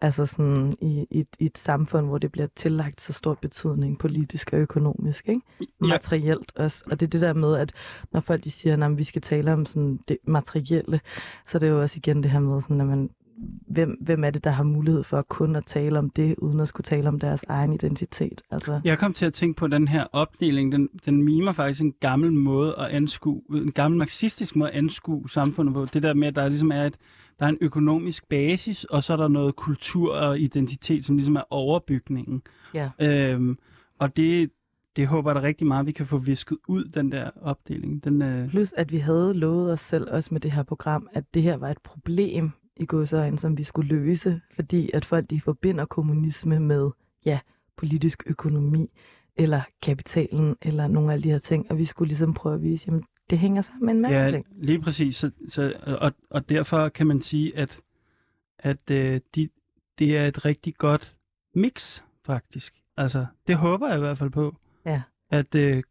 altså sådan i, i, i et samfund, hvor det bliver tillagt så stor betydning, politisk og økonomisk, ikke? materielt også. Og det er det der med, at når folk de siger, at vi skal tale om sådan det materielle, så er det jo også igen det her med, sådan, at man, hvem, hvem er det, der har mulighed for kun at tale om det, uden at skulle tale om deres egen identitet? Altså,
Jeg kom til at tænke på den her opdeling. Den, den mimer faktisk en gammel måde at anskue, en gammel marxistisk måde at anskue samfundet på. Det der med, at der ligesom er et, der er en økonomisk basis, og så er der noget kultur og identitet, som ligesom er overbygningen.
ja.
Øhm, og det, det håber jeg da rigtig meget, vi kan få visket ud, den der opdeling. Den, øh,
Plus, at vi havde lovet os selv også med det her program, at det her var et problem i godsøjne, som vi skulle løse, fordi at folk de forbinder kommunisme med, ja, politisk økonomi, eller kapitalen, eller nogle af de her ting, og vi skulle ligesom prøve at vise, jamen, det hænger sammen med en masse
ja,
ting.
lige præcis. Så, så, og, og derfor kan man sige, at, at øh, de, det er et rigtig godt mix, faktisk. Altså, det håber jeg i hvert fald på.
Ja.
At øh,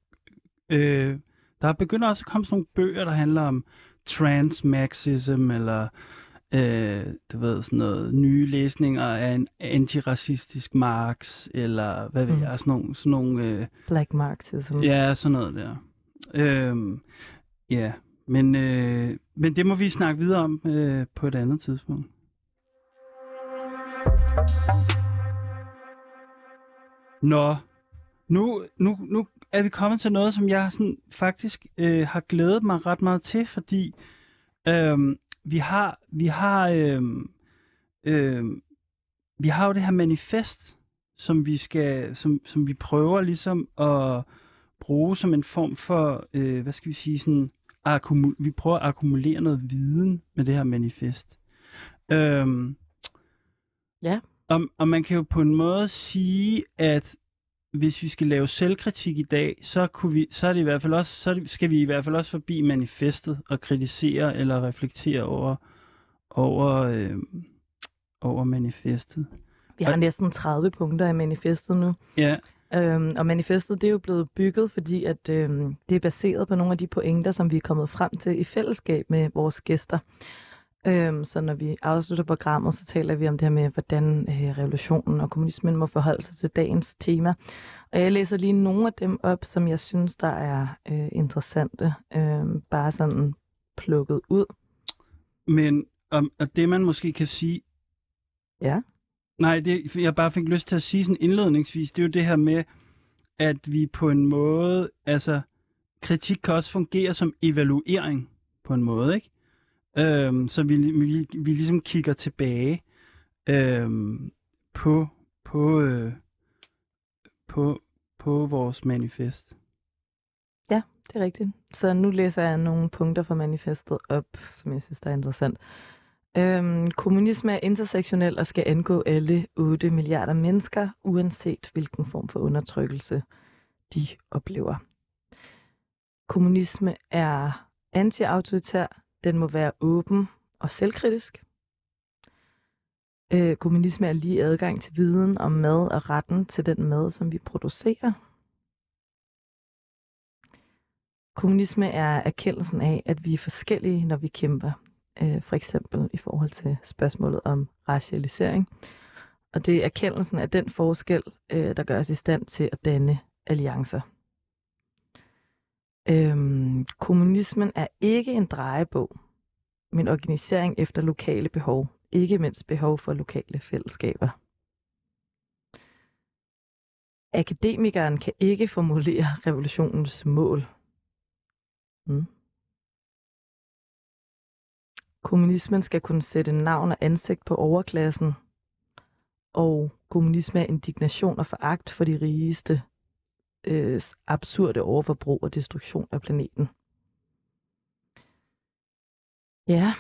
øh, der begynder også at komme sådan nogle bøger, der handler om transmarxism, eller øh, du ved, sådan noget nye læsninger af en antiracistisk Marx, eller hvad ved
Mm.
jeg, sådan nogle, sådan nogle øh,
Black Marxism.
Ja, sådan noget der. Øhm, ja, men, øh, men det må vi snakke videre om øh, på et andet tidspunkt. Nå, nu, nu, nu er vi kommet til noget, som jeg sådan faktisk øh, har glædet mig ret meget til, fordi øh, vi har vi har øh, øh, vi har jo det her manifest, som vi skal som, som vi prøver ligesom at bruge som en form for øh, hvad skal vi sige sådan akkumul- vi prøver at akkumulere noget viden med det her manifest. Øhm,
Ja.
Og, og man kan jo på en måde sige, at hvis vi skal lave selvkritik i dag, så, kunne vi, så, er det i hvert fald også, så skal vi i hvert fald også forbi manifestet og kritisere eller reflektere over, over, øh, over manifestet.
Vi har næsten 30 punkter i manifestet nu.
Ja,
Øhm, og manifestet det er jo blevet bygget, fordi at øhm, det er baseret på nogle af de pointer, som vi er kommet frem til i fællesskab med vores gæster. Øhm, så når vi afslutter programmet, så taler vi om det her med, hvordan øh, revolutionen og kommunismen må forholde sig til dagens tema. Og jeg læser lige nogle af dem op, som jeg synes, der er øh, interessante. Øh, bare sådan plukket ud.
Men om, og det man måske kan sige...
Ja.
Nej, det, jeg bare fik lyst til at sige sådan indledningsvis, det er jo det her med, at vi på en måde, altså kritik kan også fungere som evaluering på en måde, ikke? Øhm, så vi, vi, vi ligesom kigger tilbage øhm, på, på, øh, på, på vores manifest.
Ja, det er rigtigt. Så nu læser jeg nogle punkter fra manifestet op, som jeg synes der er interessant. Øhm, kommunisme er intersektionel og skal angå alle 8 milliarder mennesker, uanset hvilken form for undertrykkelse de oplever. Kommunisme er anti-autoritær, den må være åben og selvkritisk. Øh, kommunisme er lige adgang til viden om mad og retten til den mad, som vi producerer. Kommunisme er erkendelsen af, at vi er forskellige, når vi kæmper. Øh, for eksempel i forhold til spørgsmålet om racialisering. Og det er erkendelsen af den forskel, øh, der gør os i stand til at danne alliancer. Øhm, kommunismen er ikke en drejebog, men organisering efter lokale behov, ikke mindst behov for lokale fællesskaber. Akademikeren kan ikke formulere revolutionens mål. Mm. Kommunismen skal kunne sætte navn og ansigt på overklassen, og kommunisme er indignation og foragt for de rigeste øh, absurde overforbrug og destruktion af planeten. Ja,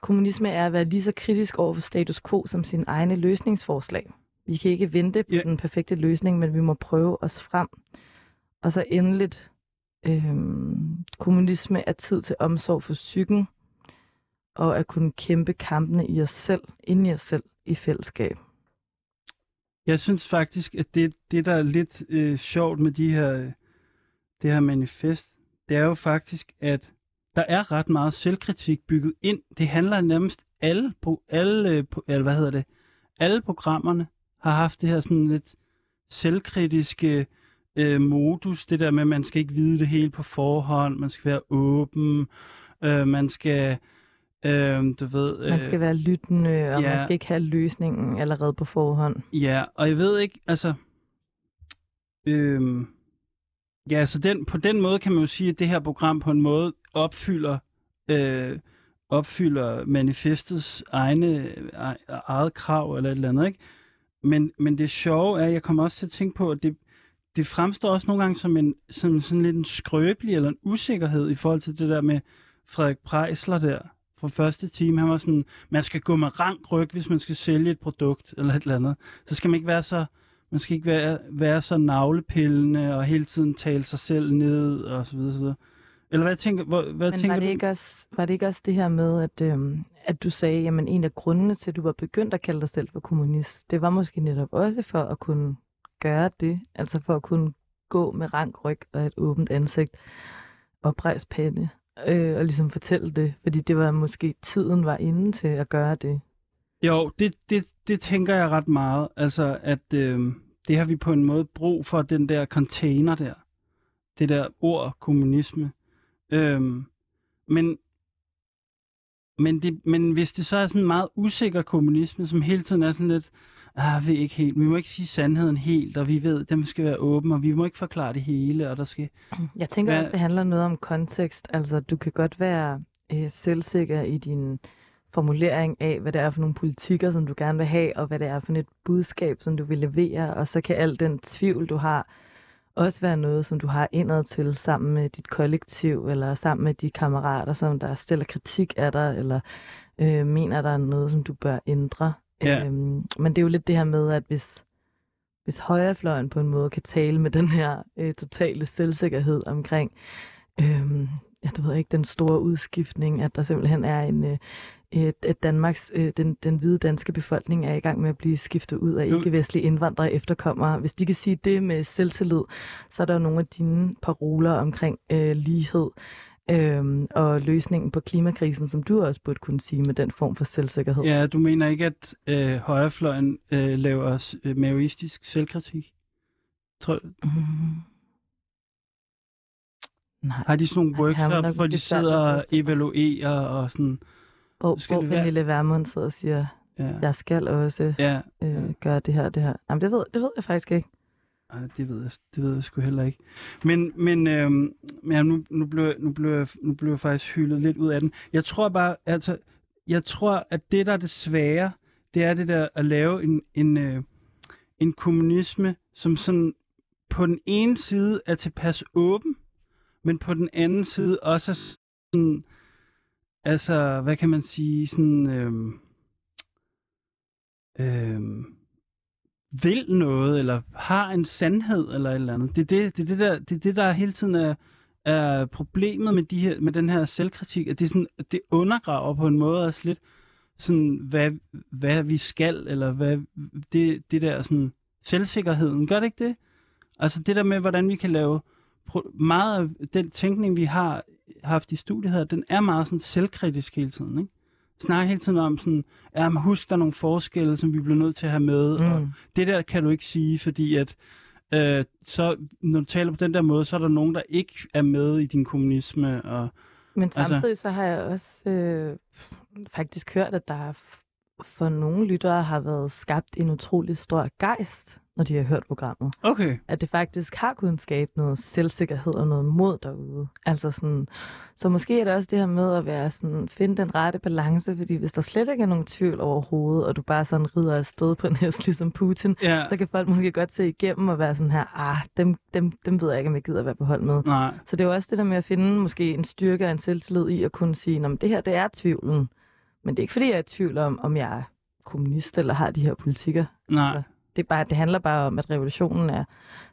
kommunisme er at være lige så kritisk over for status quo som sin egne løsningsforslag. Vi kan ikke vente på yeah. den perfekte løsning, men vi må prøve os frem. Og så endeligt, øh, kommunisme er tid til omsorg for psyken, og at kunne kæmpe kampene i os selv, ind i os selv, i fællesskab.
Jeg synes faktisk, at det, det der er lidt øh, sjovt med de her, det her manifest, det er jo faktisk, at der er ret meget selvkritik bygget ind. Det handler nærmest alle, på alle, øh, eller hvad hedder det, alle programmerne har haft det her sådan lidt selvkritiske øh, modus. Det der med, at man skal ikke vide det hele på forhånd, man skal være åben, øh, man skal Øhm, du ved,
øh, man skal være lyttende, og ja, man skal ikke have løsningen allerede på forhånd.
Ja, og jeg ved ikke, altså... Øhm, ja, så den, på den måde kan man jo sige, at det her program på en måde opfylder, øh, opfylder manifestets egne, e, eget krav eller et eller andet, ikke? Men, men det sjove er, at jeg kommer også til at tænke på, at det, det fremstår også nogle gange som en som sådan lidt en skrøbelig eller en usikkerhed i forhold til det der med Frederik Preisler der, fra første time. Han var sådan, man skal gå med rank ryg, hvis man skal sælge et produkt eller et eller andet. Så skal man ikke være så, man skal ikke være, være så navlepillende og hele tiden tale sig selv ned og så videre. Så videre. Eller hvad tænker, hvad, hvad
Men
tænker
var det,
du?
ikke også, var det ikke også det her med, at, øhm, at du sagde, jamen en af grundene til, at du var begyndt at kalde dig selv for kommunist, det var måske netop også for at kunne gøre det, altså for at kunne gå med rank ryg og et åbent ansigt og pande øh, og ligesom fortælle det, fordi det var måske tiden var inde til at gøre det.
Jo, det, det, det tænker jeg ret meget. Altså, at øh, det har vi på en måde brug for, den der container der. Det der ord, kommunisme. Øh, men, men, det, men hvis det så er sådan en meget usikker kommunisme, som hele tiden er sådan lidt, ah, vi ikke helt, vi må ikke sige sandheden helt, og vi ved, at den skal være åben, og vi må ikke forklare det hele, og der skal...
Jeg tænker være... også, det handler noget om kontekst. Altså, du kan godt være øh, selvsikker i din formulering af, hvad det er for nogle politikker, som du gerne vil have, og hvad det er for et budskab, som du vil levere, og så kan al den tvivl, du har, også være noget, som du har indad til sammen med dit kollektiv, eller sammen med de kammerater, som der stiller kritik af dig, eller øh, mener, der er noget, som du bør ændre. Ja. Øhm, men det er jo lidt det her med, at hvis, hvis højrefløjen på en måde kan tale med den her øh, totale selvsikkerhed omkring, øh, ja, du ved ikke, den store udskiftning, at der simpelthen er en, øh, et Danmarks, øh, den, den hvide danske befolkning er i gang med at blive skiftet ud af ikke-vestlige indvandrere efterkommere. Hvis de kan sige det med selvtillid, så er der jo nogle af dine paroler omkring øh, lighed, Øhm, og løsningen på klimakrisen, som du også burde kunne sige med den form for selvsikkerhed.
Ja, du mener ikke, at øh, højrefløjen øh, laver øh, maoistisk selvkritik? Tror,
Mm. Nej.
har de sådan nogle workshops, hvor de sidder og evaluerer og sådan...
Hvor,
skal
hvor
det være-
Pernille Vermund sidder og siger,
Ja,
jeg skal også
ja
øh, gøre det her og det her. Jamen, det ved, det ved jeg faktisk ikke.
Ej, det ved jeg, det ved jeg sgu heller ikke. Men, men, øhm, men ja, nu, nu, blev, nu, blev jeg, nu blev jeg faktisk hyldet lidt ud af den. Jeg tror bare, altså, jeg tror, at det, der er det svære, det er det der at lave en, en, øh, en kommunisme, som sådan på den ene side er tilpas åben, men på den anden side også er sådan, altså, hvad kan man sige, sådan, øhm, øhm, vil noget, eller har en sandhed, eller et eller andet. Det er det, det, er det, der, det, er det der hele tiden er, er problemet med, de her, med den her selvkritik, at det, er sådan, at det undergraver på en måde også lidt, sådan, hvad, hvad vi skal, eller hvad det, det der sådan, selvsikkerheden. Gør det ikke det? Altså det der med, hvordan vi kan lave meget af den tænkning, vi har haft i studiet her, den er meget sådan selvkritisk hele tiden, ikke? Snakker hele tiden om sådan, ja, men husk, der er nogle forskelle, som vi bliver nødt til at have med, mm. og det der kan du ikke sige, fordi at øh, så, når du taler på den der måde, så er der nogen, der ikke er med i din kommunisme, og
Men
Altså-
samtidig så har jeg også øh, faktisk hørt, at der er for nogle lyttere har været skabt en utrolig stor gejst, når de har hørt programmet.
okay,
At det faktisk har kunnet skabe noget selvsikkerhed og noget mod derude. Altså sådan, så måske er det også det her med at være sådan, finde den rette balance, fordi hvis der slet ikke er nogen tvivl overhovedet, og du bare sådan rider afsted på en hest ligesom Putin,
ja,
så kan folk måske godt se igennem og være sådan her, ah, dem, dem, dem ved jeg ikke, om jeg gider at være på hold med.
nej,
Så det er jo også det der med at finde måske en styrke og en selvtillid i at kunne sige, at det her, det er tvivlen. Men det er ikke fordi, jeg er i tvivl om, om jeg er kommunist eller har de her politikker.
nej,
Altså, Det, bare, det handler bare om, at revolutionen er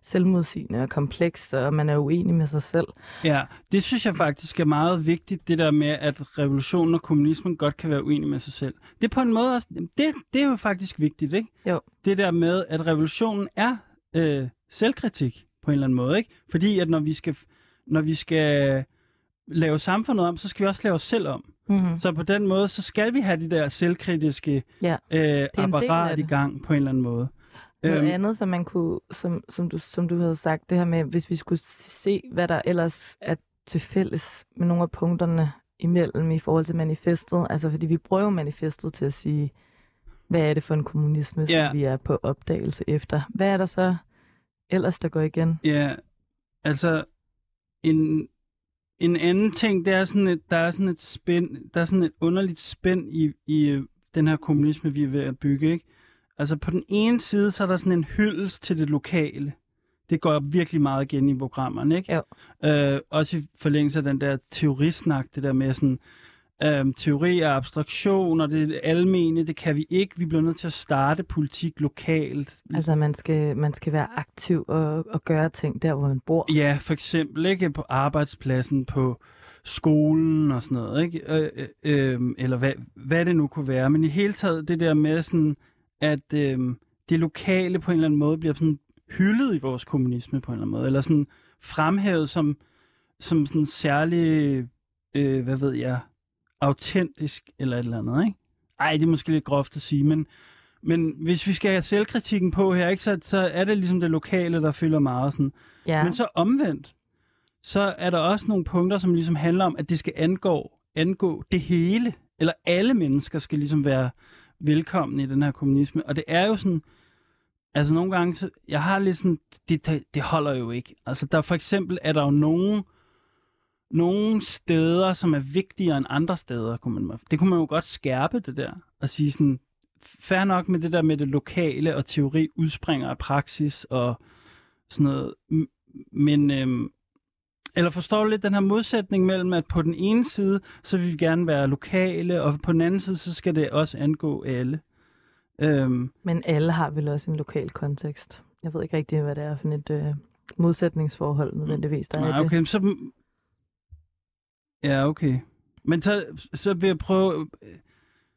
selvmodsigende og kompleks, og man er uenig med sig selv.
ja, det synes jeg faktisk er meget vigtigt, det der med, at revolutionen og kommunismen godt kan være uenige med sig selv. Det er på en måde også, det, det er jo faktisk vigtigt, ikke?
Jo.
Det der med, at revolutionen er øh, selvkritik på en eller anden måde, ikke? Fordi at når vi skal, når vi skal lave samfundet om, så skal vi også lave os selv om.
Mm-hmm.
Så på den måde, så skal vi have de der selvkritiske
Ja,
øh, apparat i
det.
gang på en eller anden måde.
Noget
Øhm,
andet, som man kunne, som, som, du, som du havde sagt, det her med, hvis vi skulle se, hvad der ellers er til fælles med nogle af punkterne imellem i forhold til manifestet. Altså, fordi vi bruger jo manifestet til at sige, hvad er det for en kommunisme, som
Ja.
vi er på opdagelse efter. Hvad er der så ellers, der går igen?
Ja, altså en, en anden ting, det er sådan et, der er sådan et spænd, der er sådan et underligt spænd i, i øh, den her kommunisme, vi er ved at bygge, ikke? Altså på den ene side, så er der sådan en hyldest til det lokale. Det går virkelig meget igen i programmerne, ikke?
Jo.
Øh, også i forlængelse af den der teorisnak, det der med sådan, øh, teori og abstraktion, og det almene, det kan vi ikke. Vi bliver nødt til at starte politik lokalt.
Altså, man skal, man skal være aktiv og, og gøre ting der, hvor man bor.
Ja, for eksempel ikke på arbejdspladsen, på skolen og sådan noget, ikke? Øh, øh, øh, eller hvad, hvad det nu kunne være. Men i hele taget det der med sådan, at øh, det lokale på en eller anden måde bliver sådan hyldet i vores kommunisme på en eller anden måde, eller sådan fremhævet som, som sådan særlig, øh, hvad ved jeg, autentisk eller et eller andet, ikke? Ej, det er måske lidt groft at sige, men, men hvis vi skal have selvkritikken på her, ikke, så, så er det ligesom det lokale, der fylder meget sådan.
Ja,
Men så omvendt, så er der også nogle punkter, som ligesom handler om, at det skal angå, angå det hele, eller alle mennesker skal ligesom være velkommen i den her kommunisme. Og det er jo sådan, altså nogle gange, så, jeg har lidt sådan, det, det, holder jo ikke. Altså der for eksempel er der jo nogle, nogle steder, som er vigtigere end andre steder. Kunne man, det kunne man jo godt skærpe det der, og sige sådan, fair nok med det der med det lokale, og teori udspringer af praksis, og sådan noget. Men, øhm, eller forstår du lidt den her modsætning mellem, at på den ene side, så vil vi gerne være lokale, og på den anden side, så skal det også angå alle. Øhm,
men alle har vel også en lokal kontekst. Jeg ved ikke rigtig, hvad det er for et øh, modsætningsforhold nødvendigvis, der er
nej,
det.
okay, så... Ja, okay. Men så, så vil jeg prøve...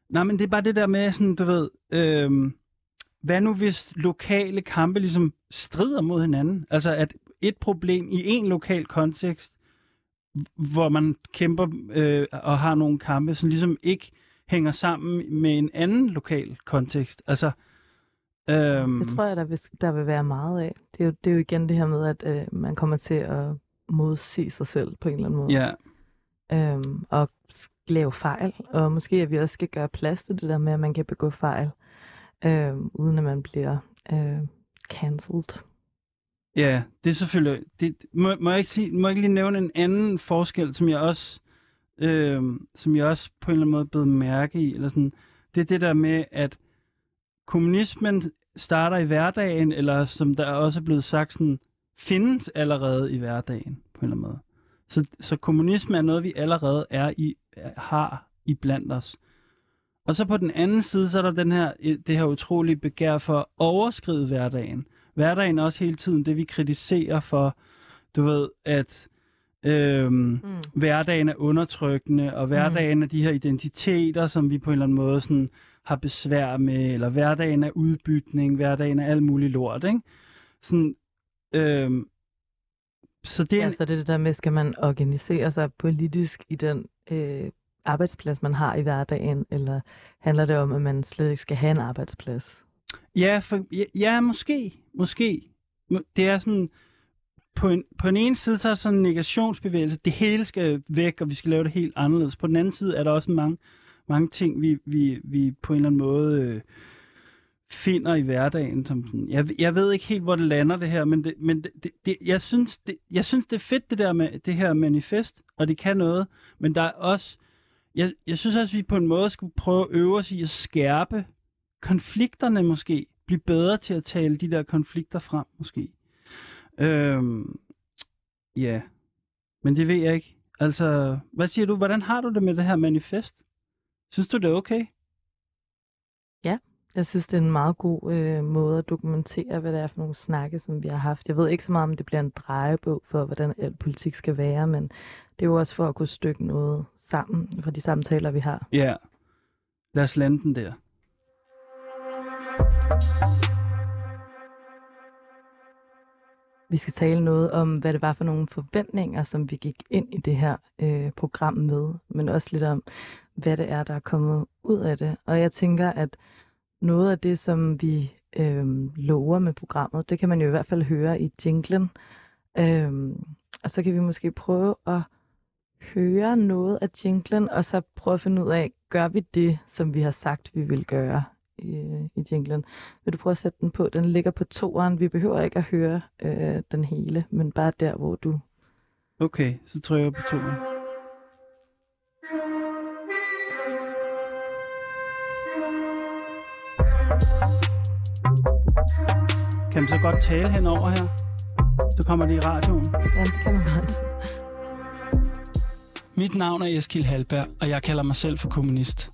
Nej, men det er bare det der med, sådan, du ved... Øhm, hvad nu hvis lokale kampe ligesom strider mod hinanden? Altså at et problem i en lokal kontekst hvor man kæmper øh, og har nogle kampe, som ligesom ikke hænger sammen med en anden lokal kontekst. Altså, øhm,
Det tror jeg, der vil, der vil være meget af. Det er jo, det er jo igen det her med, at øh, man kommer til at modsige sig selv på en eller anden måde.
ja,
Øhm, og lave fejl. Og måske at vi også skal gøre plads til det der med, at man kan begå fejl, øhm, uden at man bliver øh, cancelled.
Ja, det er selvfølgelig... Det, må, må, jeg ikke sige, må jeg ikke lige nævne en anden forskel, som jeg også, øh, som jeg også på en eller anden måde blev mærke i? Eller sådan, det er det der med, at kommunismen starter i hverdagen, eller som der også er blevet sagt, sådan, findes allerede i hverdagen på en eller anden måde. Så, så kommunisme er noget, vi allerede er i, har i blandt os. Og så på den anden side, så er der den her, øh, det her utrolige begær for at overskride hverdagen hverdagen er også hele tiden det, vi kritiserer for, du ved, at øhm,
Mm.
hverdagen er undertrykkende, og hverdagen er de her identiteter, som vi på en eller anden måde sådan, har besvær med, eller hverdagen er udbytning, hverdagen er alt muligt lort, ikke? Sådan, øhm, så det er
Ja, så det er det der med, skal man organisere sig politisk i den øh, arbejdsplads, man har i hverdagen, eller handler det om, at man slet ikke skal have en arbejdsplads?
Ja, for, ja, ja, måske. Måske. Det er sådan... På en, på den ene side, så er der sådan en negationsbevægelse. Det hele skal væk, og vi skal lave det helt anderledes. På den anden side er der også mange, mange ting, vi, vi, vi på en eller anden måde øh, finder i hverdagen. Som sådan, jeg, jeg ved ikke helt, hvor det lander det her, men, det, men det, det, det, jeg, synes, det, jeg synes, det er fedt, det der med det her manifest, og det kan noget. Men der er også... Jeg, jeg synes også, at vi på en måde skal prøve at øve os i at skærpe konflikterne måske. Blive bedre til at tale de der konflikter frem måske. Øhm, ja, men det ved jeg ikke. Altså, hvad siger du? Hvordan har du det med det her manifest? Synes du, det er okay?
Jeg synes, det er en meget god øh, måde at dokumentere, hvad det er for nogle snakke, som vi har haft. Jeg ved ikke så meget, om det bliver en drejebog for, hvordan al politik skal være, men det er jo også for at kunne stykke noget sammen fra de samtaler, vi har.
Ja. Lad os lande den der.
Vi skal tale noget om, hvad det var for nogle forventninger, som vi gik ind i det her øh, program med, men også lidt om, hvad det er, der er kommet ud af det. Og jeg tænker, at noget af det, som vi øh, lover med programmet, det kan man jo i hvert fald høre i jinglen. Øh, og så kan vi måske prøve at høre noget af jinglen, og så prøve at finde ud af, gør vi det, som vi har sagt, vi vil gøre i, i jinglen. Vil du prøve at sætte den på? Den ligger på toeren. Vi behøver ikke at høre øh, den hele, men bare der, hvor du...
Okay, så trykker jeg på toren. Kan man så godt tale henover her? Så kommer det i radioen.
Ja, det kan man godt.
Mit navn er Eskil Halberg, og jeg kalder mig selv for kommunist.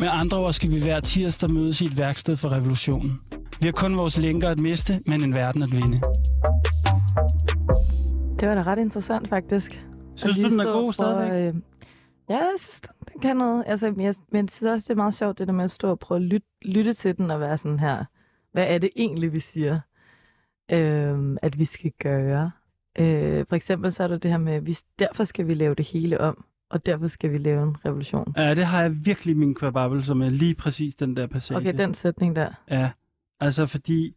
Med andre ord skal vi hver tirsdag mødes i et værksted for revolutionen. Vi har kun vores lænker at miste, men en verden at vinde.
Det var da ret interessant, faktisk.
Synes du, den er god
og
stadigvæk?
Øh, ja, jeg synes, den, den kan noget. Altså, men jeg, men jeg synes også, det er meget sjovt, det der med at stå og prøve at lytte, lytte til den og være sådan her. Hvad er det egentlig, vi siger, øh, at vi skal gøre? Øh, for eksempel så er der det her med, at derfor skal vi lave det hele om, og derfor skal vi lave en revolution.
Ja, det har jeg virkelig min kvababel, med lige præcis den der passage.
Okay, den sætning der.
Ja, altså fordi,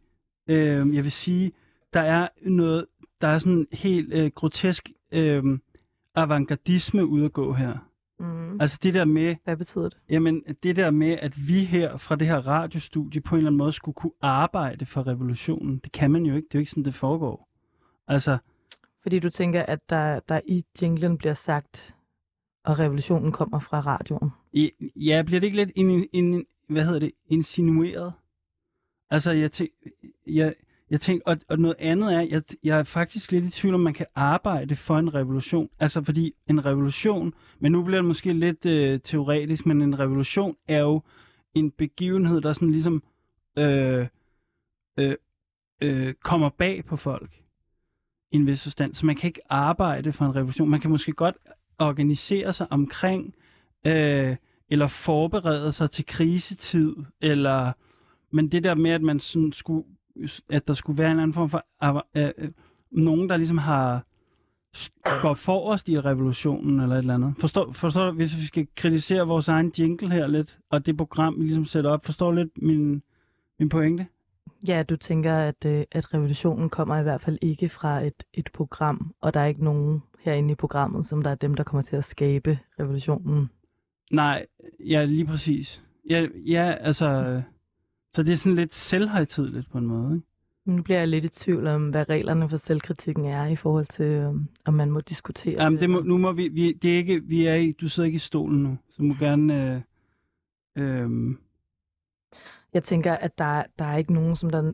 øh, jeg vil sige, der er noget, der er sådan helt øh, grotesk øh, avantgardisme ude at gå her.
Mm.
Altså det der med,
Hvad betyder det?
jamen, det der med, at vi her fra det her radiostudie på en eller anden måde skulle kunne arbejde for revolutionen, det kan man jo ikke. Det er jo ikke sådan, det foregår. Altså,
Fordi du tænker, at der, der i jinglen bliver sagt, og revolutionen kommer fra radioen.
i, ja, bliver det ikke lidt in, in, hvad hedder det, insinueret? Altså, jeg, tæ, jeg, jeg tænker, og, og noget andet er, jeg, jeg er faktisk lidt i tvivl om, man kan arbejde for en revolution. Altså, fordi en revolution, men nu bliver det måske lidt øh, teoretisk, men en revolution er jo en begivenhed, der sådan ligesom øh, øh, øh, kommer bag på folk i en vis forstand. Så man kan ikke arbejde for en revolution. Man kan måske godt organisere sig omkring, øh, eller forberede sig til krisetid, eller men det der med, at man sådan skulle, at der skulle være en anden form for øh, øh, nogen, der ligesom har går forrest i revolutionen eller et eller andet. Forstår, forstår du, hvis vi skal kritisere vores egen jingle her lidt, og det program, vi ligesom sætter op, forstår lidt min, min pointe?
Ja, du tænker, at, øh, at revolutionen kommer i hvert fald ikke fra et, et program, og der er ikke nogen herinde i programmet, som der er dem, der kommer til at skabe revolutionen.
Nej, ja, lige præcis. Ja, ja altså... Så det er sådan lidt selvhøjtidligt på en måde, ikke?
Nu bliver jeg lidt i tvivl om, hvad reglerne for selvkritikken er i forhold til, øhm, om man må diskutere.
Jamen, det må, nu må vi, vi, det er ikke, vi er i, du sidder ikke i stolen nu, så du må gerne, øh, øh,
jeg tænker, at der, der er ikke nogen, som der,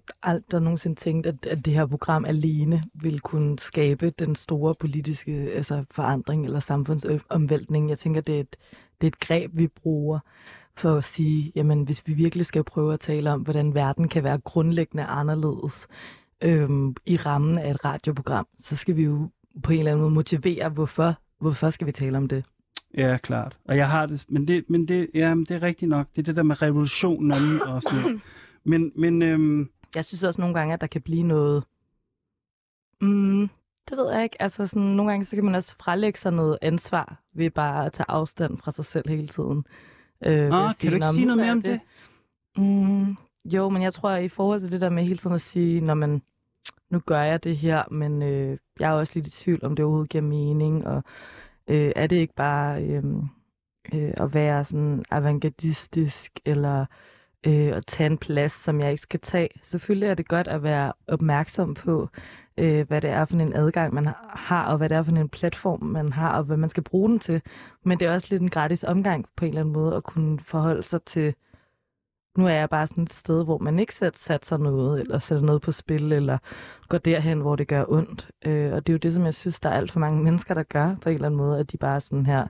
der nogensinde tænkt, at, at det her program alene vil kunne skabe den store politiske altså forandring eller samfundsomvæltning. Jeg tænker, det er, et, det er et greb, vi bruger for at sige, jamen hvis vi virkelig skal prøve at tale om, hvordan verden kan være grundlæggende anderledes øhm, i rammen af et radioprogram, så skal vi jo på en eller anden måde motivere, hvorfor, hvorfor skal vi tale om det.
Ja, klart. Og jeg har det, men det, men det, ja, men det er rigtigt nok. Det er det der med revolutionen og sådan noget. Men, men øhm,
Jeg synes også nogle gange, at der kan blive noget... Mm, det ved jeg ikke. Altså sådan, nogle gange så kan man også frelægge sig noget ansvar ved bare at tage afstand fra sig selv hele tiden. Øh,
ah, kan du ikke
"Nå,
sige noget
er
mere om det?
Mm, jo, men jeg tror, at i forhold til det der med hele tiden at sige, når man, nu gør jeg det her, men øh, jeg er også lidt i tvivl, om det overhovedet giver mening, og øh, er det ikke bare øh, øh, at være sådan avantgardistisk, eller øh, at tage en plads, som jeg ikke skal tage. Selvfølgelig er det godt at være opmærksom på, øh, hvad det er for en adgang, man har, og hvad det er for en platform, man har, og hvad man skal bruge den til. Men det er også lidt en gratis omgang på en eller anden måde at kunne forholde sig til, nu er jeg bare sådan et sted, hvor man ikke sæt, satser noget, eller sætter noget på spil, eller går derhen, hvor det gør ondt. Øh, og det er jo det, som jeg synes, der er alt for mange mennesker, der gør på en eller anden måde, at de bare er sådan her,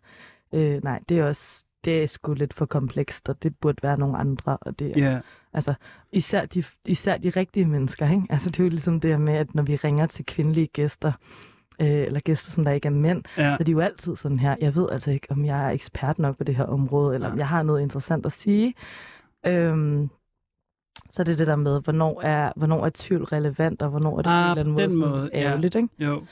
øh, nej, det er også, det er sgu lidt for komplekst, og det burde være nogle andre, og det er,
Ja,
Altså, især de, især de rigtige mennesker, ikke? Altså, det er jo ligesom det her med, at når vi ringer til kvindelige gæster, øh, eller gæster, som der ikke er mænd,
ja.
så er de jo altid sådan her, jeg ved altså ikke, om jeg er ekspert nok på det her område, eller om
Ja.
jeg har noget interessant at sige. Øhm, så det er det der med, hvornår er, hvornår er tvivl relevant, og hvornår er det
Ah,
på en eller anden måde, sådan
måde, ja.
ærgerligt, ikke?
Jo.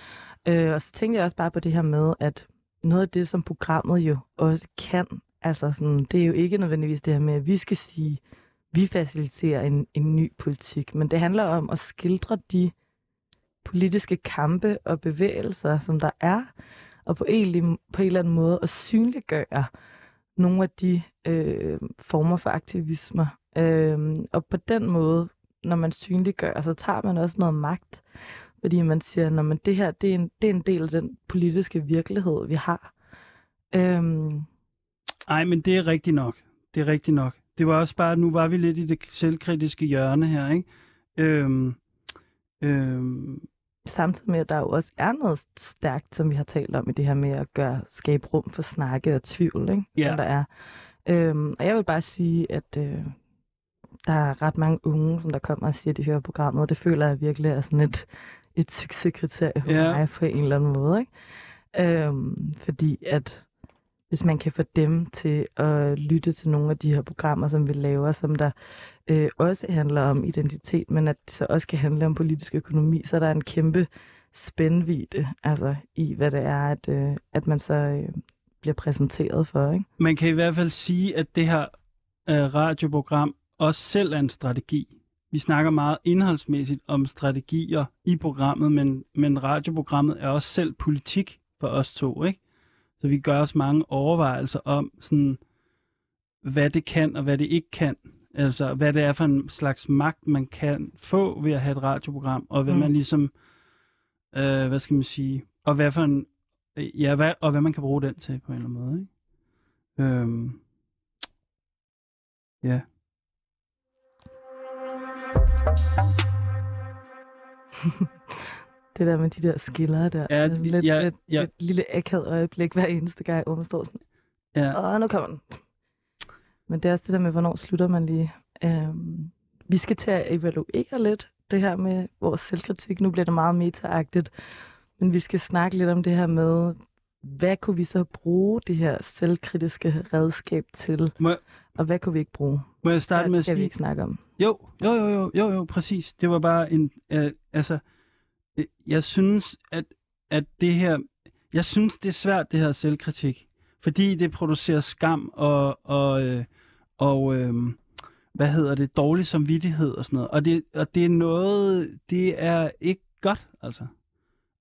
Øh, og så tænkte jeg også bare på det her med, at noget af det, som programmet jo også kan, altså sådan, det er jo ikke nødvendigvis det her med, at vi skal sige, vi faciliterer en, en ny politik, men det handler om at skildre de politiske kampe og bevægelser, som der er, og på en, på en eller anden måde at synliggøre nogle af de øh, former for aktivismer. Øh, og på den måde, når man synliggør, så tager man også noget magt, fordi man siger, at man, det her det er, en, det er en del af den politiske virkelighed, vi har. Øhm,
Ej, men det er rigtigt nok. Det er rigtigt nok. Det var også bare, nu var vi lidt i det selvkritiske hjørne her, ikke? Øhm, øhm,
samtidig med, at der jo også er noget stærkt, som vi har talt om i det her med at gøre, skabe rum for snakke og tvivl, ikke? Som der er. Øhm, og jeg vil bare sige, at øh, der er ret mange unge, som der kommer og siger, at de hører programmet, og det føler jeg virkelig er sådan et, et succeskriterie for
Ja.
mig på en eller anden måde. Ikke? Øhm, fordi at hvis man kan få dem til at lytte til nogle af de her programmer, som vi laver, som der øh, også handler om identitet, men at det så også kan handle om politisk økonomi, så der er en kæmpe spændvidde altså, i, hvad det er, at, øh, at man så øh, bliver præsenteret for. Ikke?
man kan i hvert fald sige, at det her øh, radioprogram også selv er en strategi. Vi snakker meget indholdsmæssigt om strategier i programmet, men, men radioprogrammet er også selv politik for os to, ikke? Så vi gør os mange overvejelser om, sådan, hvad det kan og hvad det ikke kan. Altså, hvad det er for en slags magt, man kan få ved at have et radioprogram, og hvad mm. man ligesom, øh, hvad skal man sige, og hvad for en, ja, hvad, og hvad man kan bruge den til på en eller anden måde. Ikke? Øhm, ja.
det der med de der skiller der.
Ja,
det, lidt,
ja,
lidt,
ja.
lidt lille akavet øjeblik hver eneste gang, hvor man står sådan,
Ja.
åh, nu kommer den. Men det er også det der med, hvornår slutter man lige. Øhm, vi skal til at evaluere lidt det her med vores selvkritik. Nu bliver det meget metaagtigt, men vi skal snakke lidt om det her med, hvad kunne vi så bruge det her selvkritiske redskab til,
Må, jeg-
og hvad kunne vi ikke bruge?
må jeg starte med at
skal vi
sige,
ikke snakke om.
Jo, jo, jo, jo, jo, jo, præcis. Det var bare en, øh, altså, Øh, jeg synes, at, at det her, jeg synes, det er svært, det her selvkritik, fordi det producerer skam og, og, øh, og øh, hvad hedder det, dårlig samvittighed og sådan noget. Og det, og det er noget, det er ikke godt, altså.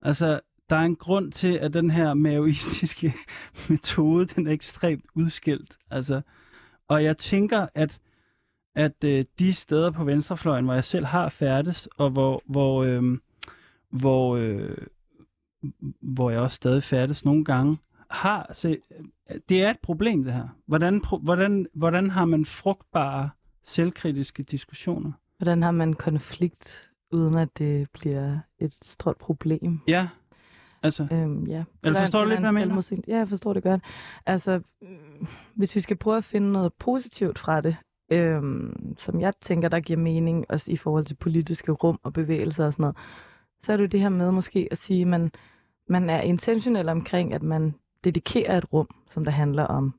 Altså, der er en grund til, at den her maoistiske metode, den er ekstremt udskilt. Altså, og jeg tænker, at at øh, de steder på venstrefløjen, hvor jeg selv har færdes, og hvor, hvor, øh, hvor, øh, hvor jeg også stadig færdes nogle gange, har se, det er et problem det her. Hvordan, pro- hvordan, hvordan har man frugtbare, selvkritiske diskussioner?
Hvordan har man konflikt, uden at det bliver et stort problem?
Ja, altså,
Øhm, ja.
Eller forstår du lidt, hvad jeg mener?
selvmodsigelse. Ja, jeg forstår det godt. Altså, hvis vi skal prøve at finde noget positivt fra det, øhm, som jeg tænker, der giver mening, også i forhold til politiske rum og bevægelser og sådan noget, så er det jo det her med måske at sige, at man, man er intentionel omkring, at man dedikerer et rum, som der handler om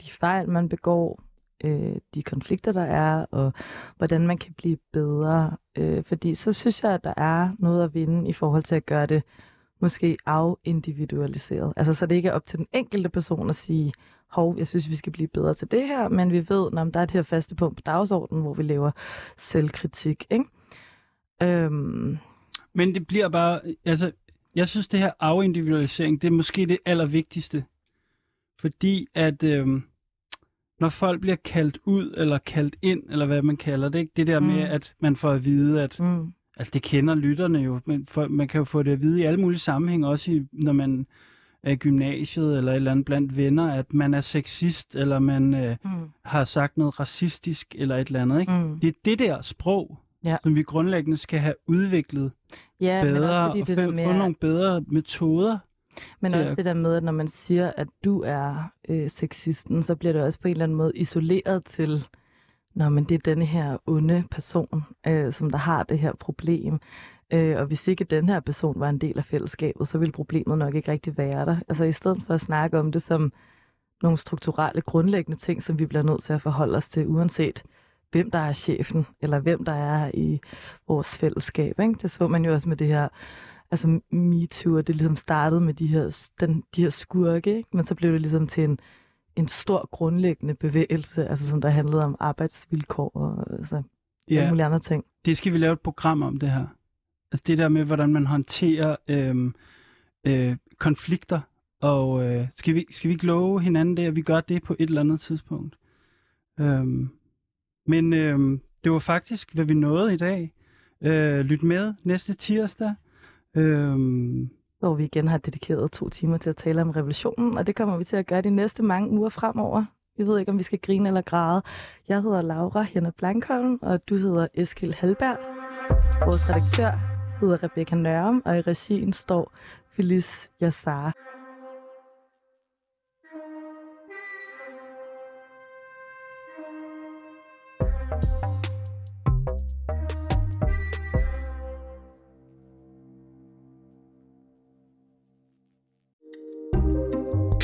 de fejl, man begår, øh, de konflikter, der er, og hvordan man kan blive bedre. Øh, fordi så synes jeg, at der er noget at vinde i forhold til at gøre det måske afindividualiseret. Altså så det ikke er op til den enkelte person at sige, hov, jeg synes, vi skal blive bedre til det her, men vi ved, når der er det her faste punkt på dagsordenen, hvor vi laver selvkritik. Ikke? Øhm,
men det bliver bare, altså, jeg synes det her afindividualisering, det er måske det allervigtigste. Fordi at, øh, når folk bliver kaldt ud, eller kaldt ind, eller hvad man kalder det, ikke? det der med,
Mm.
at man får at vide, at
mm,
Altså, det kender lytterne jo, men for, man kan jo få det at vide i alle mulige sammenhænge, også i, når man er i gymnasiet eller et eller andet blandt venner, at man er sexist, eller man øh,
mm,
har sagt noget racistisk, eller et eller andet. Ikke?
mm.
Det er det der sprog,
Ja.
som vi grundlæggende skal have udviklet
Ja, men
bedre,
også fordi
og
det der
få,
med,
få nogle bedre metoder.
Men også
at-
det der med, at når man siger, at du er øh, sexisten, så bliver det også på en eller anden måde isoleret til, Nå, men det er denne her onde person, øh, som der har det her problem. Øh, og hvis ikke den her person var en del af fællesskabet, så ville problemet nok ikke rigtig være der. Altså i stedet for at snakke om det som nogle strukturelle, grundlæggende ting, som vi bliver nødt til at forholde os til, uanset hvem der er chefen, eller hvem der er i vores fællesskab. Ikke? Det så man jo også med det her altså MeToo, og det ligesom startede med de her, den, de her skurke, ikke? men så blev det ligesom til en, en stor grundlæggende bevægelse, altså som der handlede om arbejdsvilkår og altså, ja. alle mulige andre ting.
det skal vi lave et program om, det her. Altså det der med, hvordan man håndterer øh, øh, konflikter, og øh, skal, vi, skal vi ikke love hinanden det, at vi gør det på et eller andet tidspunkt? Øhm, men øh, det var faktisk, hvad vi nåede i dag. Øh, lyt med næste tirsdag. Øh,
Hvor vi igen har dedikeret to timer til at tale om revolutionen, og det kommer vi til at gøre de næste mange uger fremover. Vi ved ikke, om vi skal grine eller græde. Jeg hedder Laura Henna Blankholm, og du hedder Eskil Halberg. Vores redaktør hedder Rebecca Nørum, og i regien står Felice Yassar.